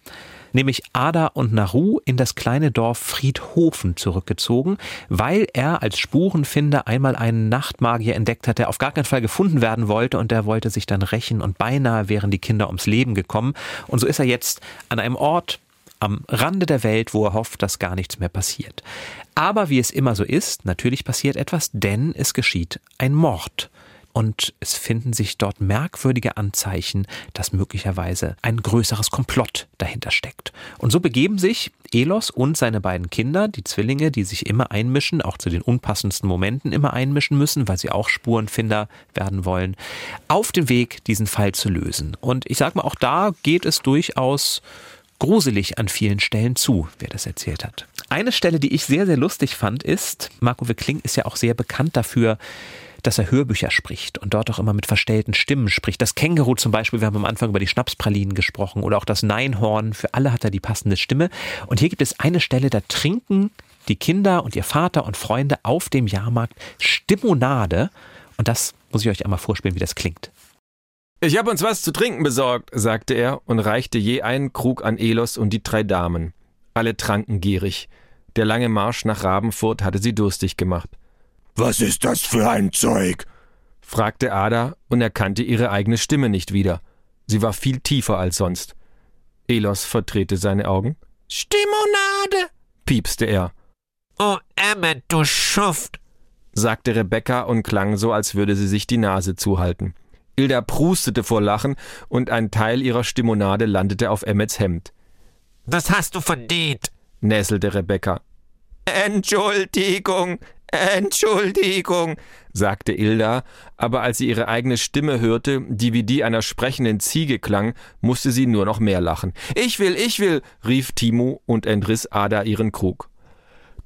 nämlich Ada und Naru, in das kleine Dorf Friedhofen zurückgezogen, weil er als Spurenfinder einmal einen Nachtmagier entdeckt hat, der auf gar keinen Fall gefunden werden wollte und der wollte sich dann rächen und beinahe wären die Kinder ums Leben gekommen. Und so ist er jetzt an einem Ort, am Rande der Welt, wo er hofft, dass gar nichts mehr passiert. Aber wie es immer so ist, natürlich passiert etwas, denn es geschieht ein Mord. Und es finden sich dort merkwürdige Anzeichen, dass möglicherweise ein größeres Komplott dahinter steckt. Und so begeben sich Elos und seine beiden Kinder, die Zwillinge, die sich immer einmischen, auch zu den unpassendsten Momenten immer einmischen müssen, weil sie auch Spurenfinder werden wollen, auf den Weg, diesen Fall zu lösen. Und ich sag mal, auch da geht es durchaus gruselig an vielen Stellen zu, wer das erzählt hat. Eine Stelle, die ich sehr, sehr lustig fand, ist, Marco Wickling ist ja auch sehr bekannt dafür, dass er Hörbücher spricht und dort auch immer mit verstellten Stimmen spricht. Das Känguru zum Beispiel, wir haben am Anfang über die Schnapspralinen gesprochen oder auch das Neinhorn, für alle hat er die passende Stimme. Und hier gibt es eine Stelle, da trinken die Kinder und ihr Vater und Freunde auf dem Jahrmarkt Stimonade. Und das muss ich euch einmal vorspielen, wie das klingt. Ich habe uns was zu trinken besorgt, sagte er und reichte je einen Krug an Elos und die drei Damen. Alle tranken gierig. Der lange Marsch nach Rabenfurt hatte sie durstig gemacht. Was ist das für ein Zeug? fragte Ada und erkannte ihre eigene Stimme nicht wieder. Sie war viel tiefer als sonst. Elos verdrehte seine Augen. Stimonade, piepste er, Oh, Emmet, du Schuft! sagte Rebecca und klang so, als würde sie sich die Nase zuhalten. Ilda prustete vor Lachen und ein Teil ihrer Stimonade landete auf Emmets Hemd. Das hast du verdient. näselte Rebecca. Entschuldigung, Entschuldigung, sagte Ilda, aber als sie ihre eigene Stimme hörte, die wie die einer sprechenden Ziege klang, musste sie nur noch mehr lachen. Ich will, ich will, rief Timo und entriss Ada ihren Krug.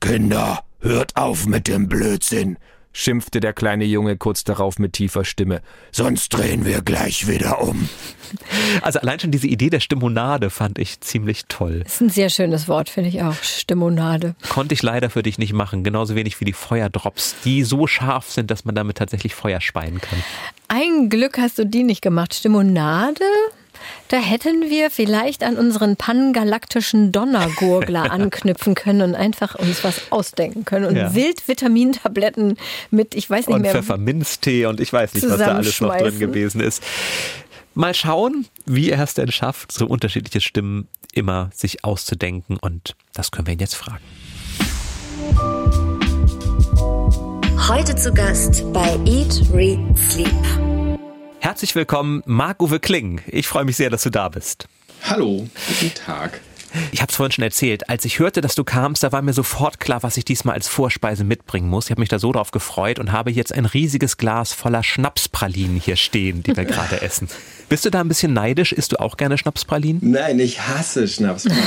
Kinder, hört auf mit dem Blödsinn, schimpfte der kleine Junge kurz darauf mit tiefer Stimme. sonst drehen wir gleich wieder um. Also allein schon diese Idee der Stimonade fand ich ziemlich toll. ist ein sehr schönes Wort, finde ich auch. Stimonade. Konnte ich leider für dich nicht machen, genauso wenig wie die Feuerdrops, die so scharf sind, dass man damit tatsächlich Feuer speien kann. Ein Glück hast du die nicht gemacht. Stimonade? Da hätten wir vielleicht an unseren pangalaktischen Donnergurgler anknüpfen können und einfach uns was ausdenken können. Und Ja. Wildvitamintabletten mit, ich weiß nicht und mehr. Pfefferminztee und ich weiß nicht, was da alles noch drin gewesen ist. Mal schauen, wie er es denn schafft, so unterschiedliche Stimmen immer sich auszudenken und das können wir ihn jetzt fragen. Heute zu Gast bei Eat, Read, Sleep. Herzlich willkommen, Marc-Uwe Kling. Ich freue mich sehr, dass du da bist. Hallo, guten Tag. Ich habe es vorhin schon erzählt. Als ich hörte, dass du kamst, da war mir sofort klar, was ich diesmal als Vorspeise mitbringen muss. Ich habe mich da so drauf gefreut und habe jetzt ein riesiges Glas voller Schnapspralinen hier stehen, die wir gerade essen. Bist du da ein bisschen neidisch? Isst du auch gerne Schnapspralinen? Nein, ich hasse Schnapspralinen.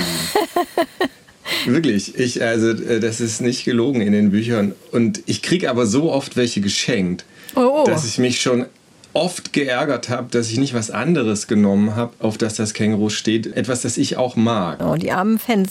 Wirklich, ich, also äh, das ist nicht gelogen in den Büchern. Und ich kriege aber so oft welche geschenkt, Oh, oh. dass ich mich schon oft geärgert habe, dass ich nicht was anderes genommen habe, auf das das Känguru steht. Etwas, das ich auch mag. Oh, die armen Fans.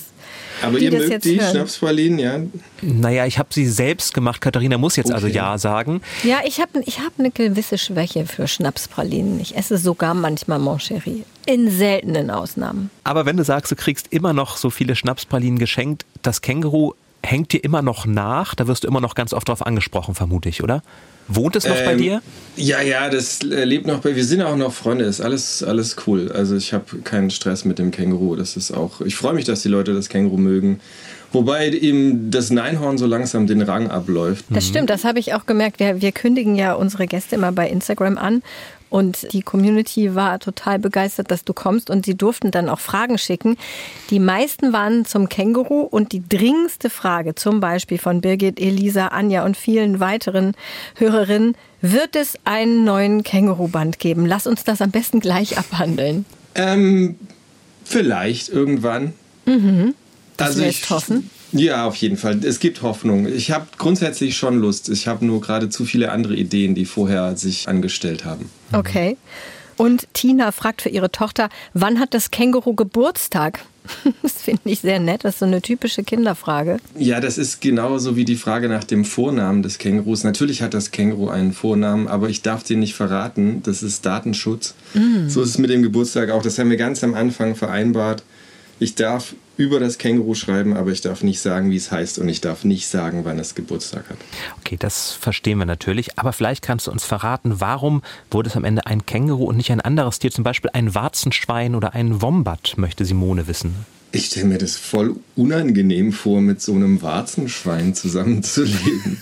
Aber die ihr das mögt jetzt die hören. Schnapspralinen, ja? Naja, ich habe sie selbst gemacht. Katharina muss jetzt also Okay. Ja sagen. Ja, ich habe ich hab eine gewisse Schwäche für Schnapspralinen. Ich esse sogar manchmal Moncherie. In seltenen Ausnahmen. Aber wenn du sagst, du kriegst immer noch so viele Schnapspralinen geschenkt, das Känguru hängt dir immer noch nach. Da wirst du immer noch ganz oft drauf angesprochen, vermute ich, oder? Wohnt es noch bei Ähm, dir? Ja, ja, das lebt noch bei. Wir sind auch noch Freunde. Ist alles, alles cool. Also ich habe keinen Stress mit dem Känguru. Das ist auch. Ich freue mich, dass die Leute das Känguru mögen. Wobei ihm das Neinhorn so langsam den Rang abläuft. Das stimmt, das habe ich auch gemerkt. Wir, wir kündigen ja unsere Gäste immer bei Instagram an. Und die Community war total begeistert, dass du kommst. Und sie durften dann auch Fragen schicken. Die meisten waren zum Känguru. Und die dringendste Frage, zum Beispiel von Birgit, Elisa, Anja und vielen weiteren Hörerinnen, wird es einen neuen Känguru-Band geben? Lass uns das am besten gleich abhandeln. Ähm, vielleicht irgendwann. Das Also ich- hoffen. Ja, auf jeden Fall. Es gibt Hoffnung. Ich habe grundsätzlich schon Lust. Ich habe nur gerade zu viele andere Ideen, die vorher sich angestellt haben. Okay. Und Tina fragt für ihre Tochter, wann hat das Känguru Geburtstag? Das finde ich sehr nett. Das ist so eine typische Kinderfrage. Ja, das ist genauso wie die Frage nach dem Vornamen des Kängurus. Natürlich hat das Känguru einen Vornamen, aber ich darf den nicht verraten. Das ist Datenschutz. So ist es mit dem Geburtstag auch. Das haben wir ganz am Anfang vereinbart. Ich darf über das Känguru schreiben, aber ich darf nicht sagen, wie es heißt und ich darf nicht sagen, wann es Geburtstag hat. Okay, das verstehen wir natürlich. Aber vielleicht kannst du uns verraten, warum wurde es am Ende ein Känguru und nicht ein anderes Tier, zum Beispiel ein Warzenschwein oder ein Wombat, möchte Simone wissen. Ich stelle mir das voll unangenehm vor, mit so einem Warzenschwein zusammenzuleben.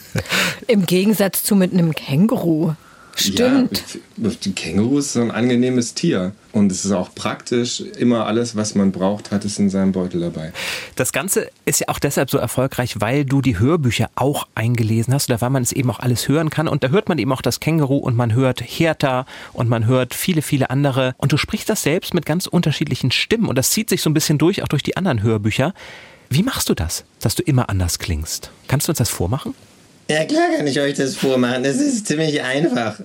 Im Gegensatz zu mit einem Känguru. Stimmt. Ja, die Känguru ist so ein angenehmes Tier. Und es ist auch praktisch. Immer alles, was man braucht, hat es in seinem Beutel dabei. Das Ganze ist ja auch deshalb so erfolgreich, weil du die Hörbücher auch eingelesen hast oder weil man es eben auch alles hören kann. Und da hört man eben auch das Känguru und man hört Hertha und man hört viele, viele andere. Und du sprichst das selbst mit ganz unterschiedlichen Stimmen. Und das zieht sich so ein bisschen durch, auch durch die anderen Hörbücher. Wie machst du das, dass du immer anders klingst? Kannst du uns das vormachen? Ja, klar kann ich euch das vormachen. Das ist ziemlich einfach.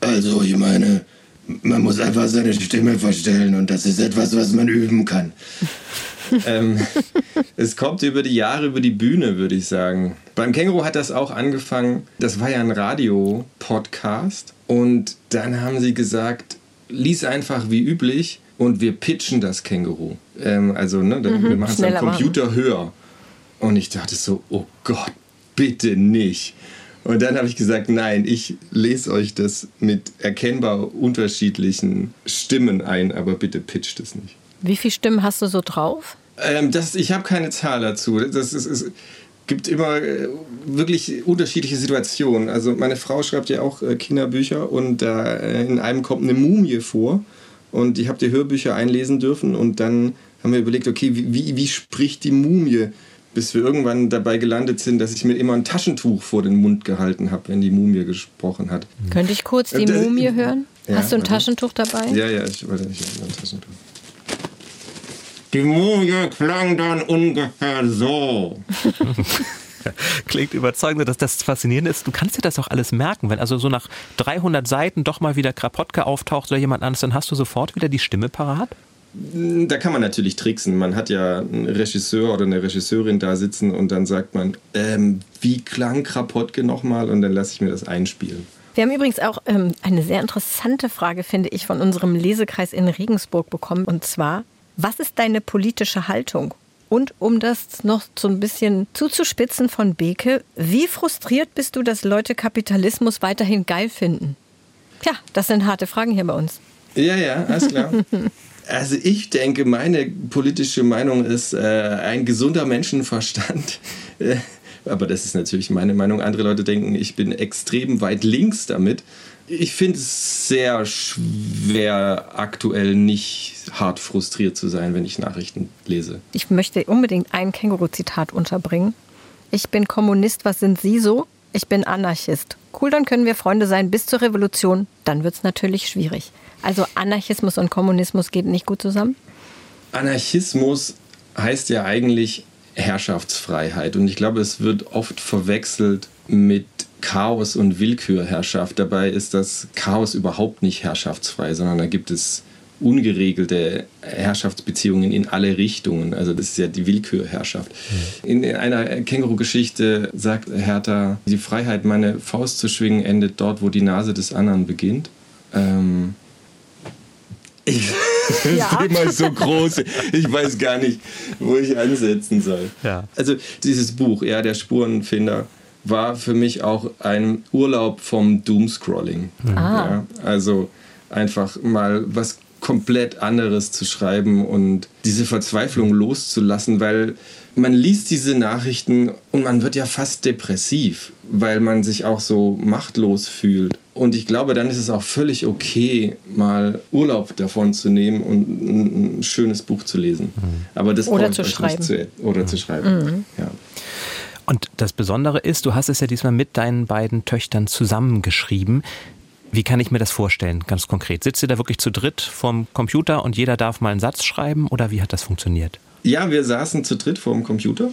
Also, ich meine, man muss einfach seine Stimme verstellen und das ist etwas, was man üben kann. ähm, es kommt über die Jahre über die Bühne, würde ich sagen. Beim Känguru hat das auch angefangen. Das war ja ein Radio-Podcast. Und dann haben sie gesagt, lies einfach wie üblich und wir pitchen das Känguru. Ähm, also, ne, dann, wir machen es am schneller machen. Computer höher. Und ich dachte so, oh Gott, bitte nicht. Und dann habe ich gesagt, nein, ich lese euch das mit erkennbar unterschiedlichen Stimmen ein, aber bitte pitcht es nicht. Wie viele Stimmen hast du so drauf? Ähm, das, ich habe keine Zahl dazu. Das ist, es gibt immer äh, wirklich unterschiedliche Situationen. Also meine Frau schreibt ja auch äh, Kinderbücher und da äh, in einem kommt eine Mumie vor und ich habe die Hörbücher einlesen dürfen und dann haben wir überlegt, okay, wie, wie, wie spricht die Mumie? Bis wir irgendwann dabei gelandet sind, dass ich mir immer ein Taschentuch vor den Mund gehalten habe, wenn die Mumie gesprochen hat. Könnte ich kurz die Äh, das- Mumie hören? Ja, hast du ein warte. Taschentuch dabei? Ja, ja, ich, warte, ich habe ein Taschentuch. Die Mumie klang dann ungefähr so. Klingt überzeugend. Das, das Faszinierende ist, du kannst dir das auch alles merken. Wenn also so nach 300 Seiten doch mal wieder Krapotka auftaucht oder jemand anderes, dann hast du sofort wieder die Stimme parat. Da kann man natürlich tricksen. Man hat ja einen Regisseur oder eine Regisseurin da sitzen und dann sagt man, ähm, wie klang Krapotke nochmal? Und dann lasse ich mir das einspielen. Wir haben übrigens auch ähm, eine sehr interessante Frage, finde ich, von unserem Lesekreis in Regensburg bekommen. Und zwar, was ist deine politische Haltung? Und um das noch so ein bisschen zuzuspitzen von Beke, wie frustriert bist du, dass Leute Kapitalismus weiterhin geil finden? Tja, das sind harte Fragen hier bei uns. Ja, ja, alles klar. Also ich denke, meine politische Meinung ist äh, ein gesunder Menschenverstand. Äh, Aber das ist natürlich meine Meinung. Andere Leute denken, ich bin extrem weit links damit. Ich finde es sehr schwer, aktuell nicht hart frustriert zu sein, wenn ich Nachrichten lese. Ich möchte unbedingt ein Känguru-Zitat unterbringen. Ich bin Kommunist, was sind Sie so? Ich bin Anarchist. Cool, dann können wir Freunde sein bis zur Revolution. Dann wird es natürlich schwierig. Also Anarchismus und Kommunismus geht nicht gut zusammen? Anarchismus heißt ja eigentlich Herrschaftsfreiheit. Und ich glaube, es wird oft verwechselt mit Chaos und Willkürherrschaft. Dabei ist das Chaos überhaupt nicht herrschaftsfrei, sondern da gibt es ungeregelte Herrschaftsbeziehungen in alle Richtungen. Also das ist ja die Willkürherrschaft. In einer Känguru-Geschichte sagt Hertha, die Freiheit, meine Faust zu schwingen, endet dort, wo die Nase des anderen beginnt. Ähm, ich, das Thema ist so groß, ich weiß gar nicht, wo ich ansetzen soll. Ja. Also dieses Buch, ja, der Spurenfinder, war für mich auch ein Urlaub vom Doomscrolling. Ja, also einfach mal was komplett anderes zu schreiben und diese Verzweiflung loszulassen, weil man liest diese Nachrichten und man wird ja fast depressiv, weil man sich auch so machtlos fühlt. Und ich glaube, dann ist es auch völlig okay, mal Urlaub davon zu nehmen und ein, schönes Buch zu lesen. Aber das Oder zu euch schreiben. Nicht zu, oder zu schreiben. Ja. Und das Besondere ist, du hast es ja diesmal mit deinen beiden Töchtern zusammengeschrieben. Wie kann ich mir das vorstellen, ganz konkret? Sitzt ihr da wirklich zu dritt vorm Computer und jeder darf mal einen Satz schreiben oder wie hat das funktioniert? Ja, wir saßen zu dritt vor dem Computer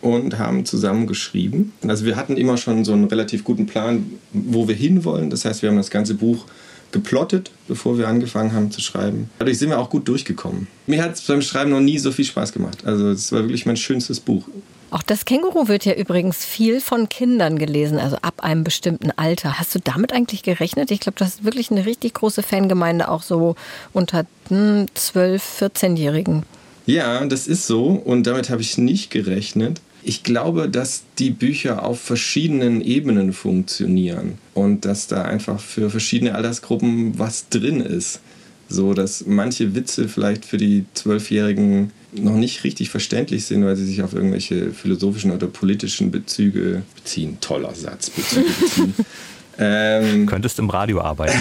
und haben zusammen geschrieben. Also wir hatten immer schon so einen relativ guten Plan, wo wir hinwollen. Das heißt, wir haben das ganze Buch geplottet, bevor wir angefangen haben zu schreiben. Dadurch sind wir auch gut durchgekommen. Mir hat es beim Schreiben noch nie so viel Spaß gemacht. Also es war wirklich mein schönstes Buch. Auch das Känguru wird ja übrigens viel von Kindern gelesen, also ab einem bestimmten Alter. Hast du damit eigentlich gerechnet? Ich glaube, du hast wirklich eine richtig große Fangemeinde, auch so unter hm, 12-, 14-Jährigen. Ja, das ist so und damit habe ich nicht gerechnet. Ich glaube, dass die Bücher auf verschiedenen Ebenen funktionieren und dass da einfach für verschiedene Altersgruppen was drin ist. So dass manche Witze vielleicht für die Zwölfjährigen noch nicht richtig verständlich sind, weil sie sich auf irgendwelche philosophischen oder politischen Bezüge beziehen. Toller Satz, Bezüge beziehen. ähm, Könntest im Radio arbeiten.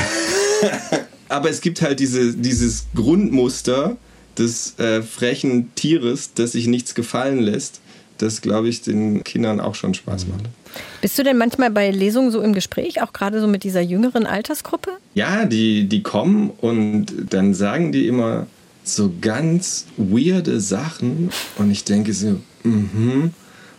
aber es gibt halt diese, dieses Grundmuster des äh, frechen Tieres, das sich nichts gefallen lässt, das, glaube ich, den Kindern auch schon Spaß macht. Bist du denn manchmal bei Lesungen so im Gespräch, auch gerade so mit dieser jüngeren Altersgruppe? Ja, die, die kommen und dann sagen die immer so ganz weirde Sachen und ich denke so, mhm.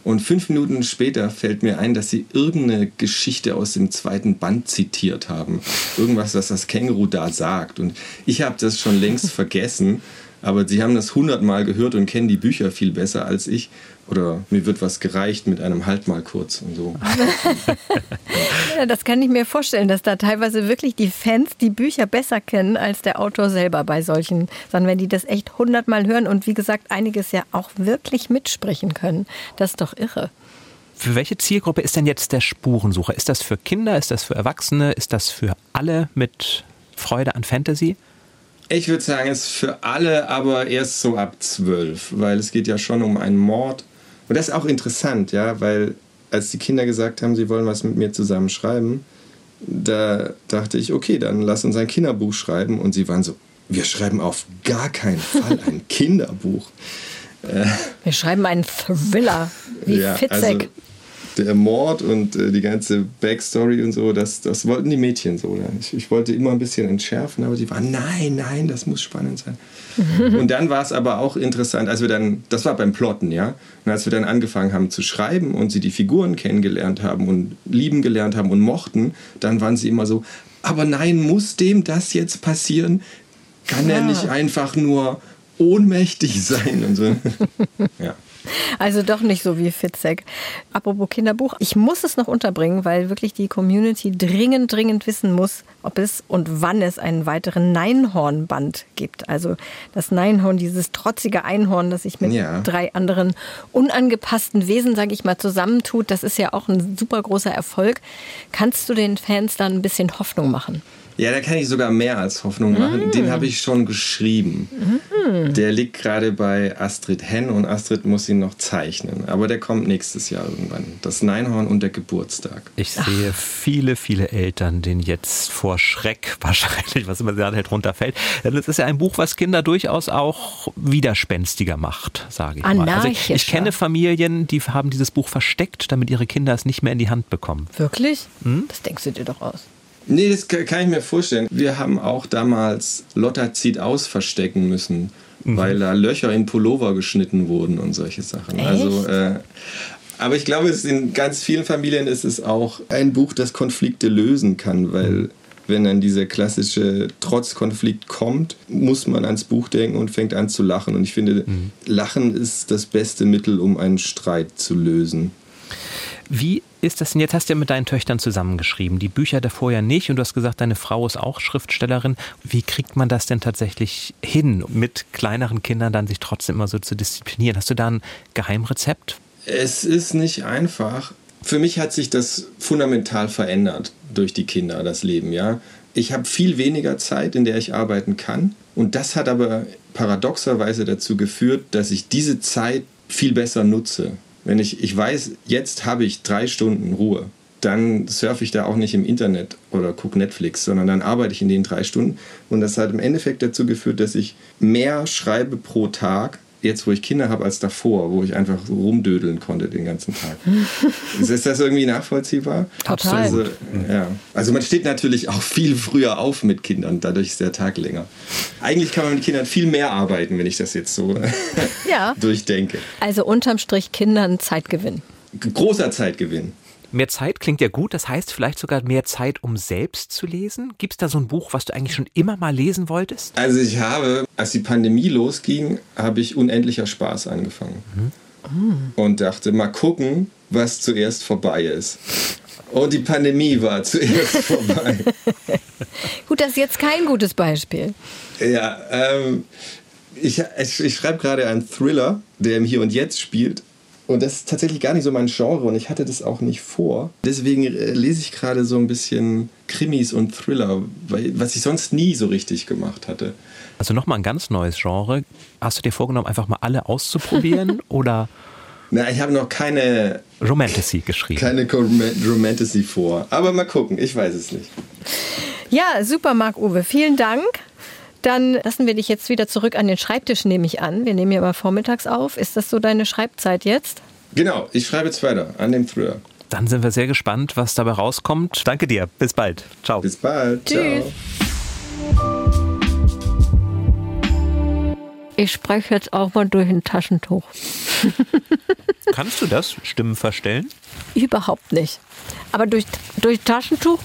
Und fünf Minuten später fällt mir ein, dass sie irgendeine Geschichte aus dem zweiten Band zitiert haben. Irgendwas, was das Känguru da sagt. Und ich habe das schon längst vergessen, aber sie haben das hundertmal gehört und kennen die Bücher viel besser als ich. Oder mir wird was gereicht mit einem Halt mal kurz und so. Ja, das kann ich mir vorstellen, dass da teilweise wirklich die Fans die Bücher besser kennen als der Autor selber bei solchen, sondern wenn die das echt hundertmal hören und wie gesagt einiges ja auch wirklich mitsprechen können. Das ist doch irre. Für welche Zielgruppe ist denn jetzt der Spurensucher? Ist das für Kinder? Ist das für Erwachsene? Ist das für alle mit Freude an Fantasy? Ich würde sagen, es ist für alle, aber erst so ab zwölf, weil es geht ja schon um einen Mord. Und das ist auch interessant, ja, weil als die Kinder gesagt haben, sie wollen was mit mir zusammen schreiben, da dachte ich, okay, dann lass uns ein Kinderbuch schreiben. Und sie waren so, wir schreiben auf gar keinen Fall ein Kinderbuch. Wir schreiben einen Thriller wie ja, Fitzek. also der Mord und äh, die ganze Backstory und so, das, das wollten die Mädchen so. Ich, ich wollte immer ein bisschen entschärfen, aber die waren, nein, nein, das muss spannend sein. Und dann war es aber auch interessant, als wir dann, das war beim Plotten, ja, und als wir dann angefangen haben zu schreiben und sie die Figuren kennengelernt haben und lieben gelernt haben und mochten, dann waren sie immer so, aber nein, muss dem das jetzt passieren? Kann er Ja. nicht einfach nur ohnmächtig sein und so? ja. Also doch nicht so wie Fitzek. Apropos Kinderbuch, ich muss es noch unterbringen, weil wirklich die Community dringend, dringend wissen muss, ob es und wann es einen weiteren Neinhorn-Band gibt. Also das Neinhorn, dieses trotzige Einhorn, das sich mit Ja. drei anderen unangepassten Wesen, sage ich mal, zusammentut, das ist ja auch ein super großer Erfolg. Kannst du den Fans dann ein bisschen Hoffnung machen? Ja, da kann ich sogar mehr als Hoffnung machen. Den habe ich schon geschrieben. Der liegt gerade bei Astrid Henn und Astrid muss ihn noch zeichnen. Aber der kommt nächstes Jahr irgendwann. Das Neinhorn und der Geburtstag. Ich sehe viele, viele Eltern, denen jetzt vor Schreck wahrscheinlich, was immer da halt runterfällt. Denn es ist ja ein Buch, was Kinder durchaus auch widerspenstiger macht, sage ich mal. Also ich, ich kenne Familien, die haben dieses Buch versteckt, damit ihre Kinder es nicht mehr in die Hand bekommen. Wirklich? Das denkst du dir doch aus. Nee, das ka- kann ich mir vorstellen. Wir haben auch damals Lotta zieht aus verstecken müssen, weil da Löcher in Pullover geschnitten wurden und solche Sachen. Echt? Also, äh, aber ich glaube, es in ganz vielen Familien ist es auch ein Buch, das Konflikte lösen kann, weil wenn dann dieser klassische Trotzkonflikt kommt, muss man ans Buch denken und fängt an zu lachen. Und ich finde, Lachen ist das beste Mittel, um einen Streit zu lösen. Wie ist das denn? Jetzt hast du ja mit deinen Töchtern zusammengeschrieben, die Bücher davor ja nicht und du hast gesagt, deine Frau ist auch Schriftstellerin. Wie kriegt man das denn tatsächlich hin, mit kleineren Kindern dann sich trotzdem immer so zu disziplinieren? Hast du da ein Geheimrezept? Es ist nicht einfach. Für mich hat sich das fundamental verändert durch die Kinder, das Leben, ja. Ich habe viel weniger Zeit, in der ich arbeiten kann. Und das hat aber paradoxerweise dazu geführt, dass ich diese Zeit viel besser nutze. Wenn ich, ich weiß, jetzt habe ich drei Stunden Ruhe, dann surfe ich da auch nicht im Internet oder gucke Netflix, sondern dann arbeite ich in den drei Stunden. Und das hat im Endeffekt dazu geführt, dass ich mehr schreibe pro Tag, jetzt wo ich Kinder habe, als davor, wo ich einfach rumdödeln konnte den ganzen Tag. ist das irgendwie nachvollziehbar? Total. Also, ja. also man steht natürlich auch viel früher auf mit Kindern, dadurch ist der Tag länger. Eigentlich kann man mit Kindern viel mehr arbeiten, wenn ich das jetzt so Ja. durchdenke. Also unterm Strich Kindern Zeitgewinn. Großer Zeitgewinn. Mehr Zeit klingt ja gut, das heißt vielleicht sogar mehr Zeit, um selbst zu lesen. Gibt es da so ein Buch, was du eigentlich schon immer mal lesen wolltest? Also ich habe, als die Pandemie losging, habe ich unendlicher Spaß angefangen. Und dachte, mal gucken, was zuerst vorbei ist. Und die Pandemie war zuerst vorbei. Gut, das ist jetzt kein gutes Beispiel. Ja, ähm, ich, ich, ich schreibe gerade einen Thriller, der im Hier und Jetzt spielt. Und das ist tatsächlich gar nicht so mein Genre und ich hatte das auch nicht vor. Deswegen äh, lese ich gerade so ein bisschen Krimis und Thriller, weil, was ich sonst nie so richtig gemacht hatte. Also nochmal ein ganz neues Genre. Hast du dir vorgenommen, einfach mal alle auszuprobieren oder Na, ich habe noch keine, Romantasy geschrieben? keine Rom- Romantasy vor. Aber mal gucken, ich weiß es nicht. Ja, super, Marc-Uwe. Vielen Dank. Dann lassen wir dich jetzt wieder zurück an den Schreibtisch, nehme ich an. Wir nehmen ja mal vormittags auf. Ist das so deine Schreibzeit jetzt? Genau, ich schreibe jetzt weiter an dem Thriller. Dann sind wir sehr gespannt, was dabei rauskommt. Danke dir. Bis bald. Ciao. Bis bald. Tschüss. Ciao. Ich spreche jetzt auch mal durch ein Taschentuch. Kannst du das? Stimmen verstellen? Überhaupt nicht. Aber durch, durch Taschentuch,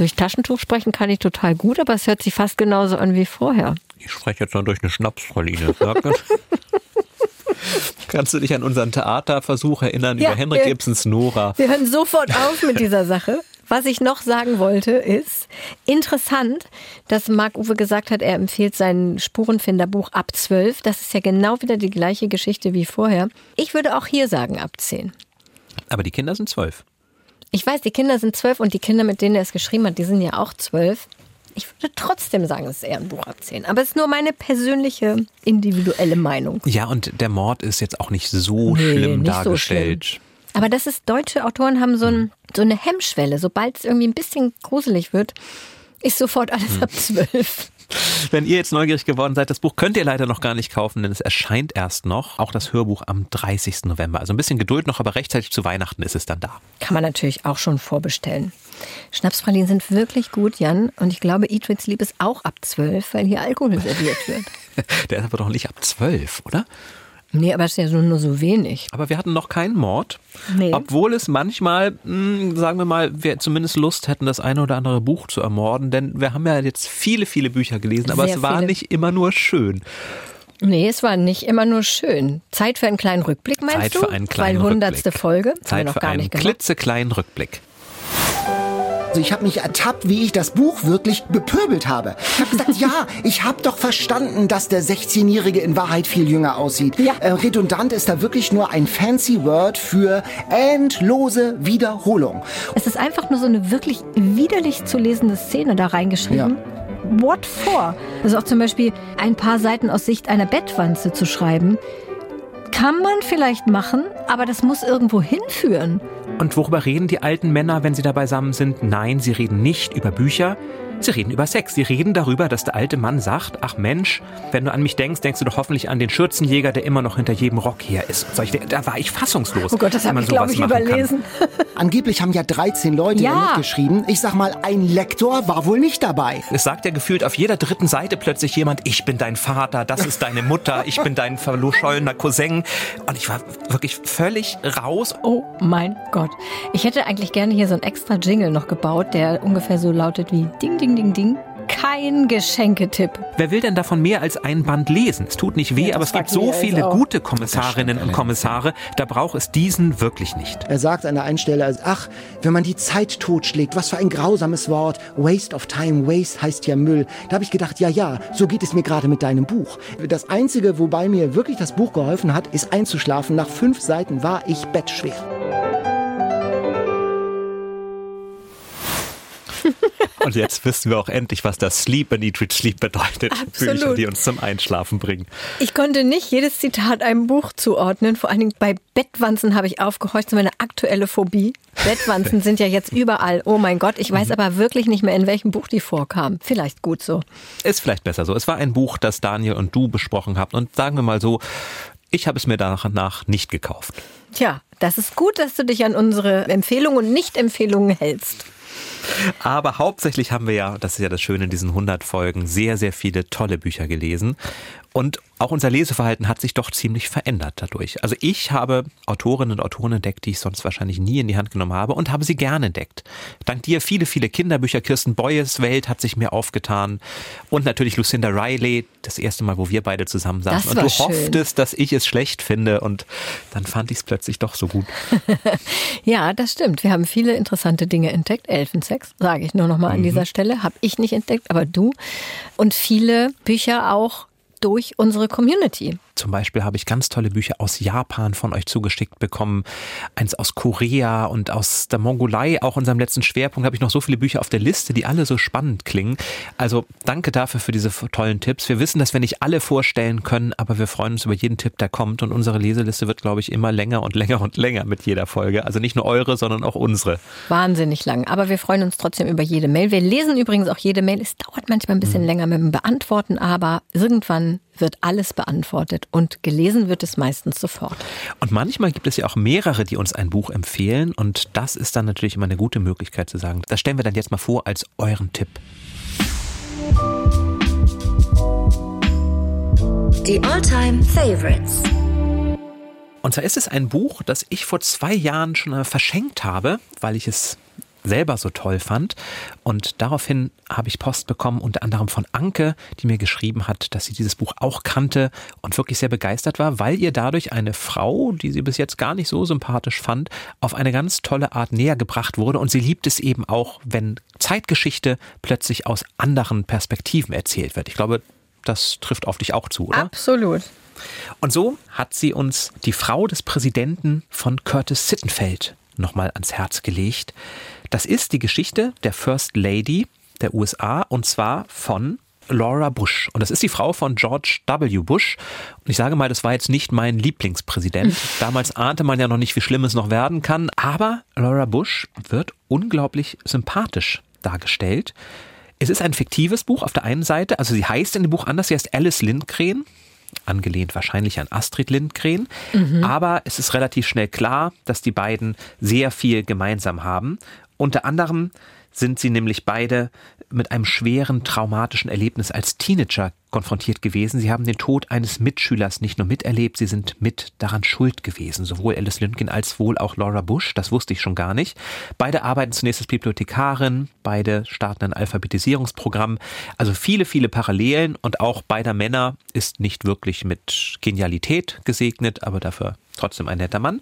durch Taschentuch sprechen kann ich total gut, aber es hört sich fast genauso an wie vorher. Ich spreche jetzt noch durch eine Schnapspraline. Sag das. Kannst du dich an unseren Theaterversuch erinnern Ja, über Henrik wir- Ibsens Nora? Wir hören sofort auf mit dieser Sache. Was ich noch sagen wollte, ist interessant, dass Marc-Uwe gesagt hat, er empfiehlt sein Spurenfinderbuch ab 12. Das ist ja genau wieder die gleiche Geschichte wie vorher. Ich würde auch hier sagen ab 10. Aber die Kinder sind zwölf. Ich weiß, die Kinder sind 12 und die Kinder, mit denen er es geschrieben hat, die sind ja auch 12. Ich würde trotzdem sagen, es ist eher ein Buch ab 10. Aber es ist nur meine persönliche, individuelle Meinung. Ja, und der Mord ist jetzt auch nicht so Nee, schlimm nicht so dargestellt. Aber das ist, deutsche Autoren haben so, ein, so eine Hemmschwelle. Sobald es irgendwie ein bisschen gruselig wird, ist sofort alles ab 12. Wenn ihr jetzt neugierig geworden seid, das Buch könnt ihr leider noch gar nicht kaufen, denn es erscheint erst noch. Auch das Hörbuch am 30. November. Also ein bisschen Geduld noch, aber rechtzeitig zu Weihnachten ist es dann da. Kann man natürlich auch schon vorbestellen. Schnapspralinen sind wirklich gut, Jan. Und ich glaube, With Sleep ist auch ab 12, weil hier Alkohol serviert wird. Der ist aber doch nicht ab 12, oder? Nee, aber es ist ja nur, nur so wenig. Aber wir hatten noch keinen Mord. Nee. Obwohl es manchmal, mh, sagen wir mal, wir zumindest Lust hätten, das eine oder andere Buch zu ermorden. Denn wir haben ja jetzt viele, viele Bücher gelesen, aber Sehr es war viele. nicht immer nur schön. Nee, es war nicht immer nur schön. Zeit für einen kleinen Rückblick, meinst Zeit du? für einen kleinen Weil hundertste Rückblick. Folge. Zeit noch für gar einen klitzekleinen Rückblick. Also ich habe mich ertappt, wie ich das Buch wirklich bepöbelt habe. Ich habe gesagt, ja, ich habe doch verstanden, dass der 16-Jährige in Wahrheit viel jünger aussieht. Ja. Äh, redundant ist da wirklich nur ein fancy Word für endlose Wiederholung. Es ist einfach nur so eine wirklich widerlich zu lesende Szene da reingeschrieben. What for? Also auch zum Beispiel ein paar Seiten aus Sicht einer Bettwanze zu schreiben. Kann man vielleicht machen, aber das muss irgendwo hinführen. Und worüber reden die alten Männer, wenn sie da beisammen sind? Nein, sie reden nicht über Bücher. Sie reden über Sex. Sie reden darüber, dass der alte Mann sagt, ach Mensch, wenn du an mich denkst, denkst du doch hoffentlich an den Schürzenjäger, der immer noch hinter jedem Rock hier ist. Und solche, da war ich fassungslos. Oh Gott, das habe ich, glaube ich, machen kann. überlesen. Angeblich haben ja 13 Leute Ja. ja. mitgeschrieben. Ich sag mal, ein Lektor war wohl nicht dabei. Es sagt ja gefühlt auf jeder dritten Seite plötzlich jemand, ich bin dein Vater, das ist deine Mutter, ich bin dein verschollener Cousin. Und ich war wirklich völlig raus. Oh mein Gott. Ich hätte eigentlich gerne hier so einen extra Jingle noch gebaut, der ungefähr so lautet wie Ding, Ding, Ding, Ding. Kein Geschenketipp. Wer will denn davon mehr als ein Band lesen? Es tut nicht weh, Ja, aber es gibt so viele auch. gute Kommissarinnen und Kommissare, da braucht es diesen wirklich nicht. Er sagt an der einen Stelle, also, ach, wenn man die Zeit totschlägt, was für ein grausames Wort. Waste of time, waste heißt ja Müll. Da habe ich gedacht, ja, ja, so geht es mir gerade mit deinem Buch. Das Einzige, wobei mir wirklich das Buch geholfen hat, ist einzuschlafen. Nach fünf Seiten war ich bettschwer. Und jetzt wissen wir auch endlich, was das Sleep and Eat Rich Sleep bedeutet. Absolut. Bücher, die uns zum Einschlafen bringen. Ich konnte nicht jedes Zitat einem Buch zuordnen. Vor allen Dingen bei Bettwanzen habe ich aufgehorcht. Das ist meine aktuelle Phobie. Bettwanzen sind ja jetzt überall. Oh mein Gott, ich weiß aber wirklich nicht mehr, in welchem Buch die vorkamen. Vielleicht gut so. Ist vielleicht besser so. Es war ein Buch, das Daniel und du besprochen habt. Und sagen wir mal so, ich habe es mir danach nicht gekauft. Tja, das ist gut, dass du dich an unsere Empfehlungen und Nicht-Empfehlungen hältst. Aber hauptsächlich haben wir ja, das ist ja das Schöne in diesen 100 Folgen, sehr, sehr viele tolle Bücher gelesen. Und auch unser Leseverhalten hat sich doch ziemlich verändert dadurch. Also ich habe Autorinnen und Autoren entdeckt, die ich sonst wahrscheinlich nie in die Hand genommen habe und habe sie gerne entdeckt. Dank dir viele, viele Kinderbücher. Kirsten Boyes Welt hat sich mir aufgetan. Und natürlich Lucinda Riley, das erste Mal, wo wir beide zusammen saßen. Und du schön. hofftest, dass ich es schlecht finde. Und dann fand ich es plötzlich doch so gut. Ja, das stimmt. Wir haben viele interessante Dinge entdeckt. Elfensex, sage ich nur noch mal an dieser Stelle, habe ich nicht entdeckt, aber du. Und viele Bücher auch durch unsere Community. Zum Beispiel habe ich ganz tolle Bücher aus Japan von euch zugeschickt bekommen. Eins aus Korea und aus der Mongolei. Auch in unserem letzten Schwerpunkt habe ich noch so viele Bücher auf der Liste, die alle so spannend klingen. Also danke dafür für diese tollen Tipps. Wir wissen, dass wir nicht alle vorstellen können, aber wir freuen uns über jeden Tipp, der kommt. Und unsere Leseliste wird, glaube ich, immer länger und länger und länger mit jeder Folge. Also nicht nur eure, sondern auch unsere. Wahnsinnig lang. Aber wir freuen uns trotzdem über jede Mail. Wir lesen übrigens auch jede Mail. Es dauert manchmal ein bisschen länger mit dem Beantworten, aber irgendwann wird alles beantwortet und gelesen wird es meistens sofort. Und manchmal gibt es ja auch mehrere, die uns ein Buch empfehlen. Und das ist dann natürlich immer eine gute Möglichkeit zu sagen, das stellen wir dann jetzt mal vor als euren Tipp. Die All-Time Favorites. Und zwar ist es ein Buch, das ich vor zwei Jahren schon verschenkt habe, weil ich es selber so toll fand. Und daraufhin habe ich Post bekommen, unter anderem von Anke, die mir geschrieben hat, dass sie dieses Buch auch kannte und wirklich sehr begeistert war, weil ihr dadurch eine Frau, die sie bis jetzt gar nicht so sympathisch fand, auf eine ganz tolle Art näher gebracht wurde. Und sie liebt es eben auch, wenn Zeitgeschichte plötzlich aus anderen Perspektiven erzählt wird. Ich glaube, das trifft auf dich auch zu, oder? Absolut. Und so hat sie uns die Frau des Präsidenten von Curtis Sittenfeld nochmal ans Herz gelegt. Das ist die Geschichte der First Lady der USA und zwar von Laura Bush. Und das ist die Frau von George W. Bush. Und ich sage mal, das war jetzt nicht mein Lieblingspräsident. Damals ahnte man ja noch nicht, wie schlimm es noch werden kann. Aber Laura Bush wird unglaublich sympathisch dargestellt. Es ist ein fiktives Buch auf der einen Seite. Also sie heißt in dem Buch anders. Sie heißt Alice Lindgren angelehnt wahrscheinlich an Astrid Lindgren. Aber es ist relativ schnell klar, dass die beiden sehr viel gemeinsam haben. Unter anderem sind sie nämlich beide mit einem schweren traumatischen Erlebnis als Teenager konfrontiert gewesen. Sie haben den Tod eines Mitschülers nicht nur miterlebt, sie sind mit daran schuld gewesen. Sowohl Alice Lindgren als wohl auch Laura Bush, das wusste ich schon gar nicht. Beide arbeiten zunächst als Bibliothekarin, beide starten ein Alphabetisierungsprogramm. Also viele, viele Parallelen und auch beider Männer ist nicht wirklich mit Genialität gesegnet, aber dafür trotzdem ein netter Mann.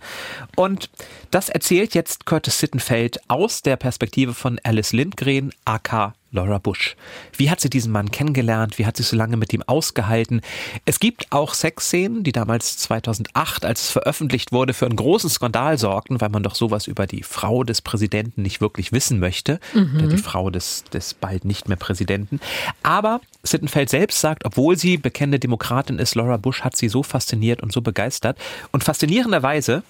Und das erzählt jetzt Curtis Sittenfeld aus der Perspektive von Alice Lindgren, aka Laura Bush. Wie hat sie diesen Mann kennengelernt? Wie hat sie so lange mit ihm ausgehalten? Es gibt auch Sexszenen, die damals 2008, als es veröffentlicht wurde, für einen großen Skandal sorgten, weil man doch sowas über die Frau des Präsidenten nicht wirklich wissen möchte. Oder die Frau des, des bald nicht mehr Präsidenten. Aber Sittenfeld selbst sagt, obwohl sie bekennende Demokratin ist, Laura Bush hat sie so fasziniert und so begeistert. Und faszinierenderweise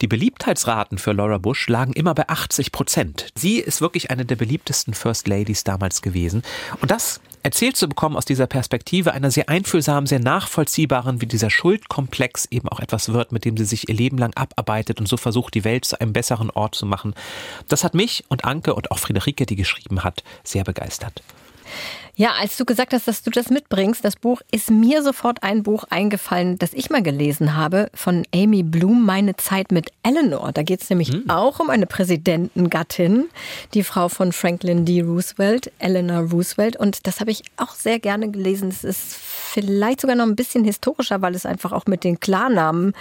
die Beliebtheitsraten für Laura Bush lagen immer bei 80 Prozent. Sie ist wirklich eine der beliebtesten First Ladies damals gewesen. Und das erzählt zu bekommen aus dieser Perspektive einer sehr einfühlsamen, sehr nachvollziehbaren, wie dieser Schuldkomplex eben auch etwas wird, mit dem sie sich ihr Leben lang abarbeitet und so versucht, die Welt zu einem besseren Ort zu machen. Das hat mich und Anke und auch Friederike, die geschrieben hat, sehr begeistert. Ja, als du gesagt hast, dass du das mitbringst, das Buch, ist mir sofort ein Buch eingefallen, das ich mal gelesen habe, von Amy Bloom, Meine Zeit mit Eleanor. Da geht es nämlich auch um eine Präsidentengattin, die Frau von Franklin D. Roosevelt, Eleanor Roosevelt. Und das habe ich auch sehr gerne gelesen. Es ist vielleicht sogar noch ein bisschen historischer, weil es einfach auch mit den Klarnamen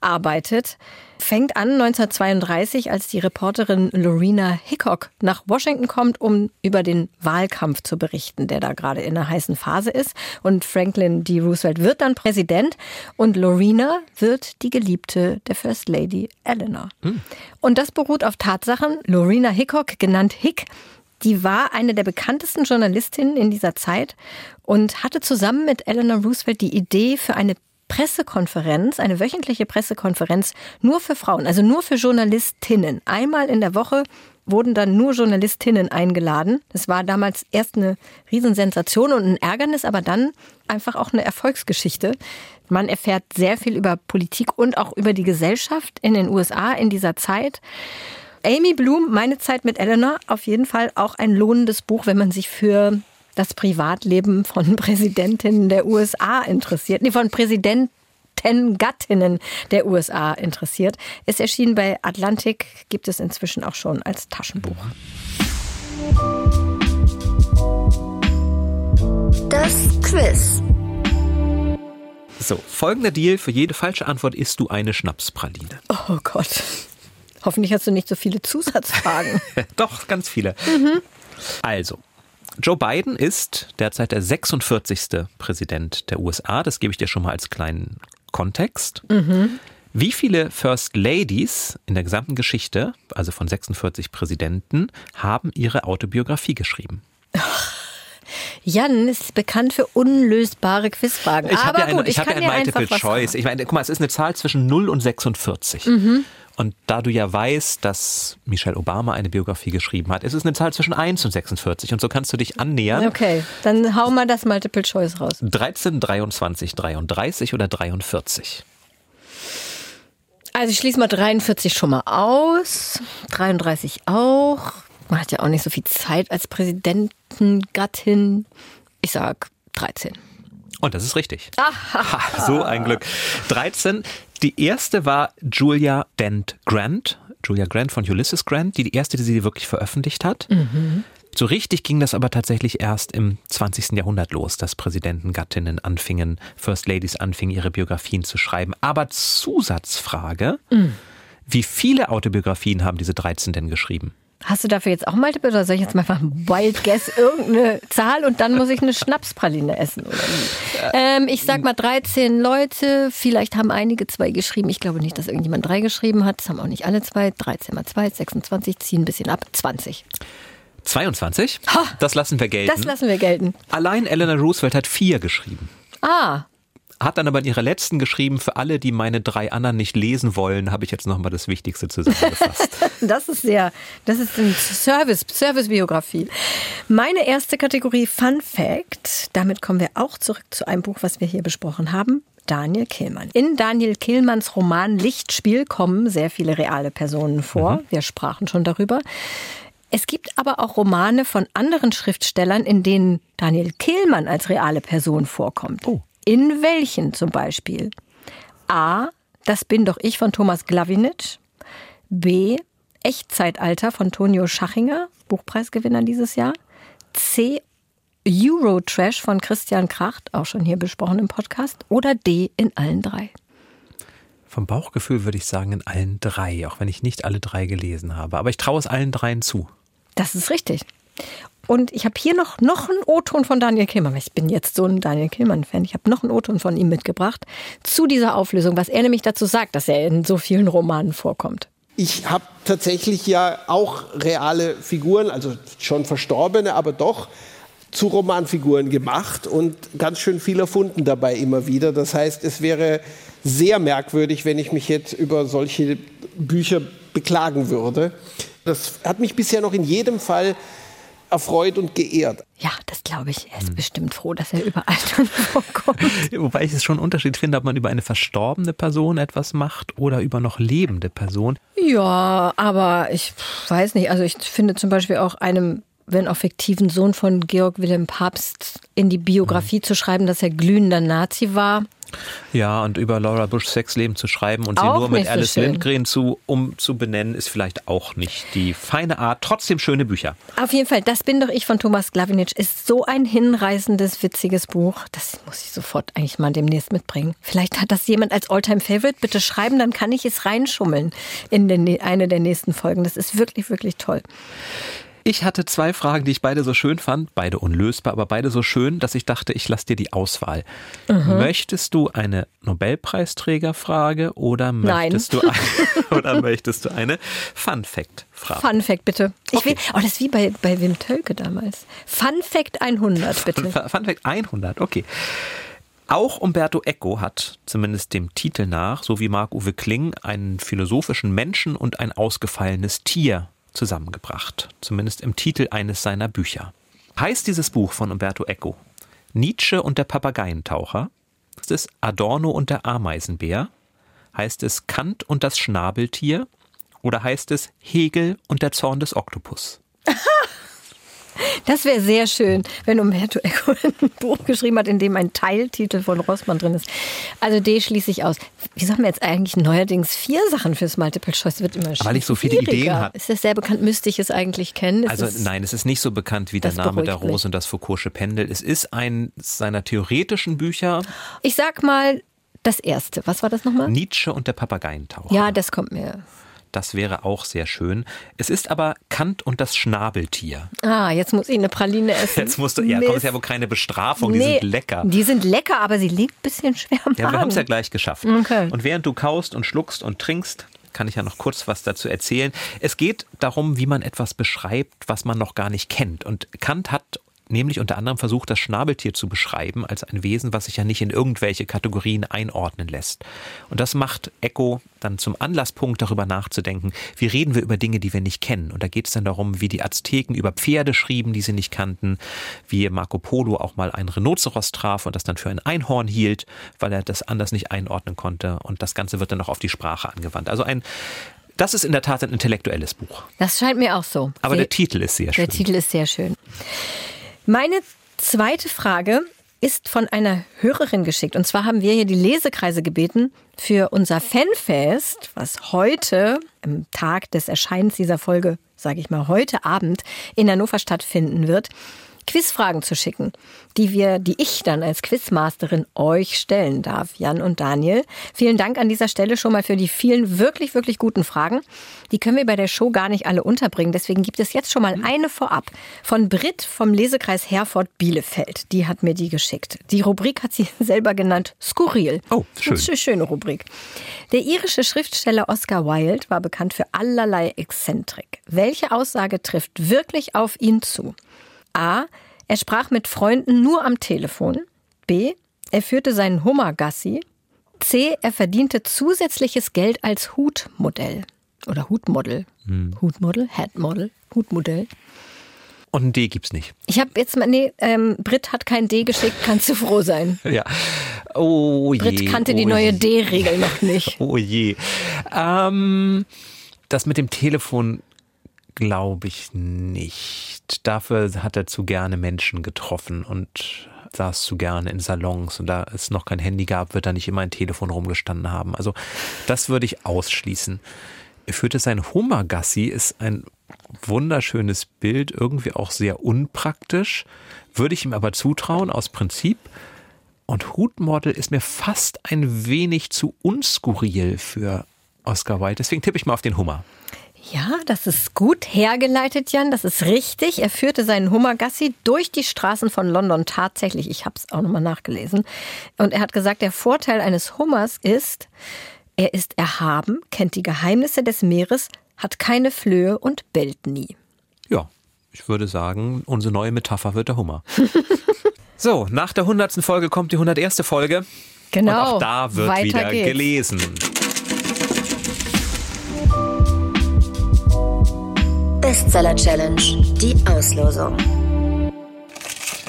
arbeitet. Fängt an 1932, als die Reporterin Lorena Hickok nach Washington kommt, um über den Wahlkampf zu berichten, der da gerade in einer heißen Phase ist. Und Franklin D. Roosevelt wird dann Präsident und Lorena wird die Geliebte der First Lady Eleanor. Und das beruht auf Tatsachen. Lorena Hickok, genannt Hick, Die war eine der bekanntesten Journalistinnen in dieser Zeit und hatte zusammen mit Eleanor Roosevelt die Idee für eine Pressekonferenz, eine wöchentliche Pressekonferenz nur für Frauen, also nur für Journalistinnen. Einmal in der Woche wurden dann nur Journalistinnen eingeladen. Das war damals erst eine Riesensensation und ein Ärgernis, aber dann einfach auch eine Erfolgsgeschichte. Man erfährt sehr viel über Politik und auch über die Gesellschaft in den USA in dieser Zeit. Amy Bloom, meine Zeit mit Eleanor, auf jeden Fall auch ein lohnendes Buch, wenn man sich für das Privatleben von Präsidentinnen der USA interessiert. Nee, von Präsidenten Gattinnen der USA interessiert. Es erschien bei Atlantik, gibt es inzwischen auch schon als Taschenbuch. Das Quiz. So, folgender Deal. Für jede falsche Antwort isst du eine Schnapspraline. Oh Gott. Hoffentlich hast du nicht so viele Zusatzfragen. Doch, ganz viele. Also, Joe Biden ist derzeit der 46. Präsident der USA. Das gebe ich dir schon mal als kleinen Kontext. Wie viele First Ladies in der gesamten Geschichte, also von 46 Präsidenten, haben ihre Autobiografie geschrieben? Jan ist bekannt für unlösbare Quizfragen. Ich habe Aber ja ein, gut, ich ich habe ja kann ein Multiple Choice. Ich meine, guck mal, es ist eine Zahl zwischen 0 und 46. Mhm. Und da du ja weißt, dass Michelle Obama eine Biografie geschrieben hat, ist es eine Zahl zwischen 1 und 46. Und so kannst du dich annähern. Okay, dann hau mal das Multiple Choice raus. 13, 23, 33 oder 43? Also ich schließe mal 43 schon mal aus, 33 auch. Man hat ja auch nicht so viel Zeit als Präsidentengattin. Ich sag 13. Und das ist richtig. Ha, so ein Glück. 13. Die erste war Julia Dent Grant. Julia Grant von Ulysses Grant, die die erste, die sie wirklich veröffentlicht hat. So richtig ging das aber tatsächlich erst im 20. Jahrhundert los, dass Präsidentengattinnen anfingen, First Ladies anfingen, ihre Biografien zu schreiben. Aber Zusatzfrage, wie viele Autobiografien haben diese 13 denn geschrieben? Hast du dafür jetzt auch Multiple oder soll ich jetzt mal einfach ein Wild Guess irgendeine Zahl und dann muss ich eine Schnapspraline essen? Ähm, ich sag mal 13 Leute, vielleicht haben einige zwei geschrieben. Ich glaube nicht, dass irgendjemand drei geschrieben hat. Das haben auch nicht alle zwei. 13 mal 2, 26, ziehen ein bisschen ab. 20. 22? Das lassen wir gelten. Das lassen wir gelten. Allein Eleanor Roosevelt hat vier geschrieben. Ah, Hat dann aber in ihrer letzten geschrieben, für alle, die meine drei anderen nicht lesen wollen, habe ich jetzt nochmal das Wichtigste zusammengefasst. das ist sehr, das ist ein Service, Servicebiografie. Meine erste Kategorie Fun Fact. Damit kommen wir auch zurück zu einem Buch, was wir hier besprochen haben. Daniel Kehlmann. In Daniel Kehlmanns Roman Lichtspiel kommen sehr viele reale Personen vor. Wir sprachen schon darüber. Es gibt aber auch Romane von anderen Schriftstellern, in denen Daniel Kehlmann als reale Person vorkommt. In welchen zum Beispiel? A. Das bin doch ich von Thomas Glavinitsch. B. Echtzeitalter von Tonio Schachinger, Buchpreisgewinner dieses Jahr. C. Eurotrash von Christian Kracht, auch schon hier besprochen im Podcast. Oder D. In allen drei. Vom Bauchgefühl würde ich sagen, in allen drei, auch wenn ich nicht alle drei gelesen habe. Aber ich traue es allen dreien zu. Das ist richtig. Und ich habe hier noch, noch einen O-Ton von Daniel Killmann. Ich bin jetzt so ein Daniel Killmann-Fan. Ich habe noch einen O-Ton von ihm mitgebracht zu dieser Auflösung, was er nämlich dazu sagt, dass er in so vielen Romanen vorkommt. Ich habe tatsächlich ja auch reale Figuren, also schon verstorbene, aber doch zu Romanfiguren gemacht und ganz schön viel erfunden dabei immer wieder. Das heißt, es wäre sehr merkwürdig, wenn ich mich jetzt über solche Bücher beklagen würde. Das hat mich bisher noch in jedem Fall erfreut und geehrt. Ja, das glaube ich. Er ist bestimmt froh, dass er überall drin vorkommt. Wobei ich es schon einen Unterschied finde, ob man über eine verstorbene Person etwas macht oder über noch lebende Person. Ja, aber ich weiß nicht. Also ich finde zum Beispiel auch einem, wenn auch fiktiven Sohn von Georg Wilhelm Papst in die Biografie zu schreiben, dass er glühender Nazi war. Ja, und über Laura Bushs Sexleben zu schreiben und sie Auch nur mit so Alice schön. Lindgren zu, um zu benennen, ist vielleicht auch nicht die feine Art. Trotzdem schöne Bücher. Auf jeden Fall, das bin doch ich von Thomas Glavinitsch ist so ein hinreißendes, witziges Buch. Das muss ich sofort eigentlich mal demnächst mitbringen. Vielleicht hat das jemand als Alltime Favorite. Bitte schreiben, dann kann ich es reinschummeln in den, eine der nächsten Folgen. Das ist wirklich, wirklich toll. Ich hatte zwei Fragen, die ich beide so schön fand, beide unlösbar, aber beide so schön, dass ich dachte, ich lasse dir die Auswahl. Mhm. Möchtest du eine Nobelpreisträgerfrage oder Nein. möchtest du eine, oder möchtest du eine Fun Fact Frage? Fun Fact bitte. Ich will, oh, das ist wie bei, bei Wim Tölke damals. Fun Fact 100 bitte. Fun Fun Fact 100, okay. Auch Umberto Eco hat, zumindest dem Titel nach, so wie Marc-Uwe Kling, einen philosophischen Menschen und ein ausgefallenes Tier zusammengebracht. Zumindest im Titel eines seiner Bücher. Heißt dieses Buch von Umberto Eco Nietzsche und der Papageientaucher? Ist es Adorno und der Ameisenbär? Heißt es Kant und das Schnabeltier? Oder heißt es Hegel und der Zorn des Oktopus? Das wäre sehr schön, wenn Umberto Eco ein Buch geschrieben hat, in dem ein Teiltitel von Rossmann drin ist. Also D schließe ich aus. Wie sagen wir jetzt eigentlich neuerdings vier Sachen fürs Multiple Choice? Wird immer Weil ich so viele schwieriger. Ideen habe. Ist das sehr bekannt? Müsste ich es eigentlich kennen? Ist Also es- nein, es ist nicht so bekannt wie der Name der beruhigt mich. Rose und das Foucault'sche Pendel. Es ist ein seiner theoretischen Bücher, Ich sag mal das erste. Was war das nochmal? Nietzsche und der Papageientaucher. Ja, das kommt mir. Das wäre auch sehr schön. Es ist aber Kant und das Schnabeltier. Ah, jetzt muss ich eine Praline essen. Jetzt musst du, ja, komm, ist ja wohl keine Bestrafung, die Nee, sind lecker. Die sind lecker, aber sie liegt ein bisschen schwer am Ja, wir haben es ja gleich geschafft. Okay. Und während du kaust und schluckst und trinkst, kann ich ja noch kurz was dazu erzählen. Es geht darum, wie man etwas beschreibt, was man noch gar nicht kennt. Und Kant hat nämlich unter anderem versucht, das Schnabeltier zu beschreiben als ein Wesen, was sich ja nicht in irgendwelche Kategorien einordnen lässt. Und das macht Eco dann zum Anlasspunkt, darüber nachzudenken, wie reden wir über Dinge, die wir nicht kennen. Und da geht es dann darum, wie die Azteken über Pferde schrieben, die sie nicht kannten, wie Marco Polo auch mal ein Rhinoceros traf und das dann für ein Einhorn hielt, weil er das anders nicht einordnen konnte. Und das Ganze wird dann auch auf die Sprache angewandt. Also ein, das ist in der Tat ein intellektuelles Buch. Das scheint mir auch so. Aber Sehr- der Titel ist sehr schön. Der Titel ist sehr schön. Meine zweite Frage ist von einer Hörerin geschickt. Und zwar haben wir hier die Lesekreise gebeten für unser Fanfest, was heute, am Tag des Erscheinens dieser Folge, sage ich mal, heute Abend in Hannover stattfinden wird, Quizfragen zu schicken, die wir, die ich dann als Quizmasterin euch stellen darf, Jan und Daniel. Vielen Dank an dieser Stelle schon mal für die vielen wirklich, wirklich guten Fragen. Die können wir bei der Show gar nicht alle unterbringen. Deswegen gibt es jetzt schon mal eine vorab von Brit vom Lesekreis Herford Bielefeld. Die hat mir die geschickt. Die Rubrik hat sie selber genannt Skurril. Oh, schön. Eine schöne Rubrik. Der irische Schriftsteller Oscar Wilde war bekannt für allerlei Exzentrik. Welche Aussage trifft wirklich auf ihn zu? A. Er sprach mit Freunden nur am Telefon. B. Er führte seinen Hummer Gassi. C. Er verdiente zusätzliches Geld als Hutmodell. Oder Hutmodel. Hutmodel? Hatmodel? Hutmodell. Und ein D gibt's nicht. Ich habe jetzt mal, nee, ähm, Brit hat kein D geschickt, kannst du froh sein. Ja. Oh je. Brit kannte die oh neue je. D-Regel noch nicht. Oh je. Ähm, das mit dem Telefon glaube ich nicht. Dafür hat er zu gerne Menschen getroffen und saß zu gerne in Salons und da es noch kein Handy gab, wird da nicht immer ein Telefon rumgestanden haben. Also das würde ich ausschließen. Er führte sein Hummergassi, ist ein wunderschönes Bild, irgendwie auch sehr unpraktisch. Würde ich ihm aber zutrauen, aus Prinzip. Und Hutmodel ist mir fast ein wenig zu unskurril für Oscar Wilde. Deswegen tippe ich mal auf den Hummer. Ja, das ist gut hergeleitet, Jan. Das ist richtig. Er führte seinen Hummergassi durch die Straßen von London tatsächlich. Ich habe es auch nochmal nachgelesen. Und er hat gesagt, der Vorteil eines Hummers ist, er ist erhaben, kennt die Geheimnisse des Meeres, hat keine Flöhe und bellt nie. Ja, ich würde sagen, unsere neue Metapher wird der Hummer. so, nach der 100. Folge kommt die 101. Folge. Genau. Und auch da wird Weiter wieder geht's. gelesen. Bestseller Challenge. Die Auslosung.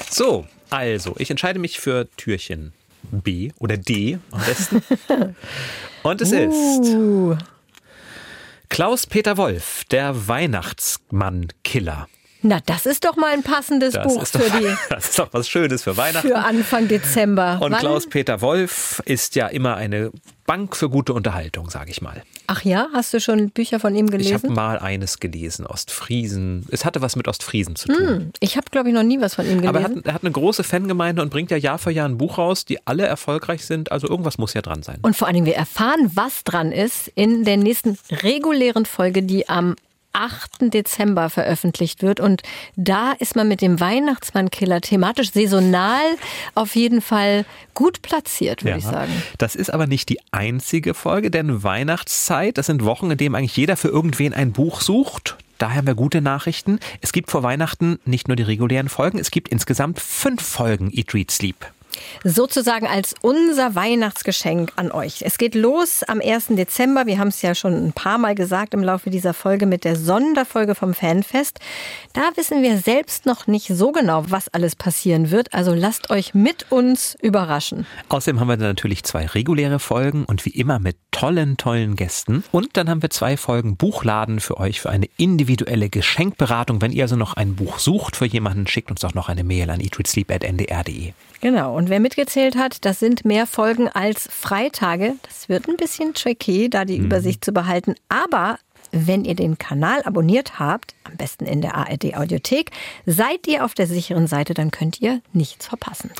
So, also, ich entscheide mich für Türchen B oder D am besten. Und es ist Uh, Klaus-Peter Wolf, der Weihnachtsmann-Killer. Na, das ist doch mal ein passendes Das Buch doch, für, die, das ist doch was Schönes für Weihnachten. für Anfang Dezember. Und? Klaus-Peter Wolf ist ja immer eine Bank für gute Unterhaltung, sage ich mal. Ach ja, hast du schon Bücher von ihm Ich habe gelesen? mal eines gelesen, Ostfriesen. Es hatte was mit Ostfriesen zu tun. Hm, ich habe, glaube ich, noch nie was von ihm gelesen. Aber er hat, er hat eine große Fangemeinde und bringt ja Jahr für Jahr ein Buch raus, die alle erfolgreich sind. Also irgendwas muss ja dran sein. Und vor allen Dingen, wir erfahren, was dran ist in der nächsten regulären Folge, die am 8. Dezember veröffentlicht wird. Und da ist man mit dem Weihnachtsmann-Killer thematisch saisonal auf jeden Fall gut platziert, würde Ja. ich sagen. Das ist aber nicht die einzige Folge, denn Weihnachtszeit, das sind Wochen, in denen eigentlich jeder für irgendwen ein Buch sucht. Daher haben wir gute Nachrichten. Es gibt vor Weihnachten nicht nur die regulären Folgen, es gibt insgesamt fünf Folgen Eat, Read, Sleep. Sozusagen als unser Weihnachtsgeschenk an euch. Es geht los am 1. Dezember. Wir haben es ja schon ein paar Mal gesagt im Laufe dieser Folge mit der Sonderfolge vom Fanfest. Da wissen wir selbst noch nicht so genau, was alles passieren wird. Also lasst euch mit uns überraschen. Außerdem haben wir dann natürlich zwei reguläre Folgen und wie immer mit tollen, tollen Gästen. Und dann haben wir zwei Folgen Buchladen für euch für eine individuelle Geschenkberatung. Wenn ihr also noch ein Buch sucht für jemanden, schickt uns doch noch eine Mail an eatreadsleep.ndr.de. Genau. Und wer mitgezählt hat, das sind mehr Folgen als Freitage. Das wird ein bisschen tricky, da die Übersicht zu behalten. Aber wenn ihr den Kanal abonniert habt, am besten in der ARD Audiothek, seid ihr auf der sicheren Seite, dann könnt ihr nichts verpassen.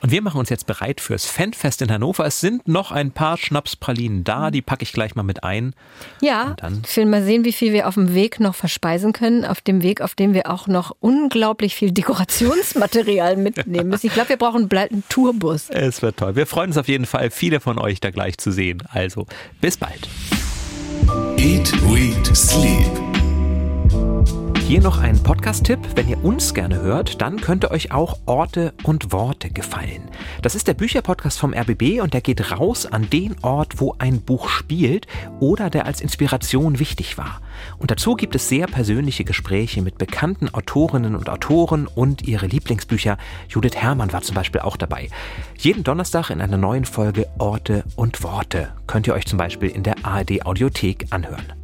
Und wir machen uns jetzt bereit fürs Fanfest in Hannover. Es sind noch ein paar Schnapspralinen da, die packe ich gleich mal mit ein. Ja, ich will mal sehen, wie viel wir auf dem Weg noch verspeisen können. Auf dem Weg, auf dem wir auch noch unglaublich viel Dekorationsmaterial mitnehmen müssen. Ich glaube, wir brauchen bald einen Tourbus. Es wird toll. Wir freuen uns auf jeden Fall, viele von euch da gleich zu sehen. Also, bis bald. Eat, Read, Sleep. Hier noch ein Podcast-Tipp. Wenn ihr uns gerne hört, dann könnte euch auch Orte und Worte gefallen. Das ist der Bücherpodcast vom RBB und der geht raus an den Ort, wo ein Buch spielt oder der als Inspiration wichtig war. Und dazu gibt es sehr persönliche Gespräche mit bekannten Autorinnen und Autoren und ihre Lieblingsbücher. Judith Herrmann war zum Beispiel auch dabei. Jeden Donnerstag in einer neuen Folge Orte und Worte könnt ihr euch zum Beispiel in der ARD Audiothek anhören.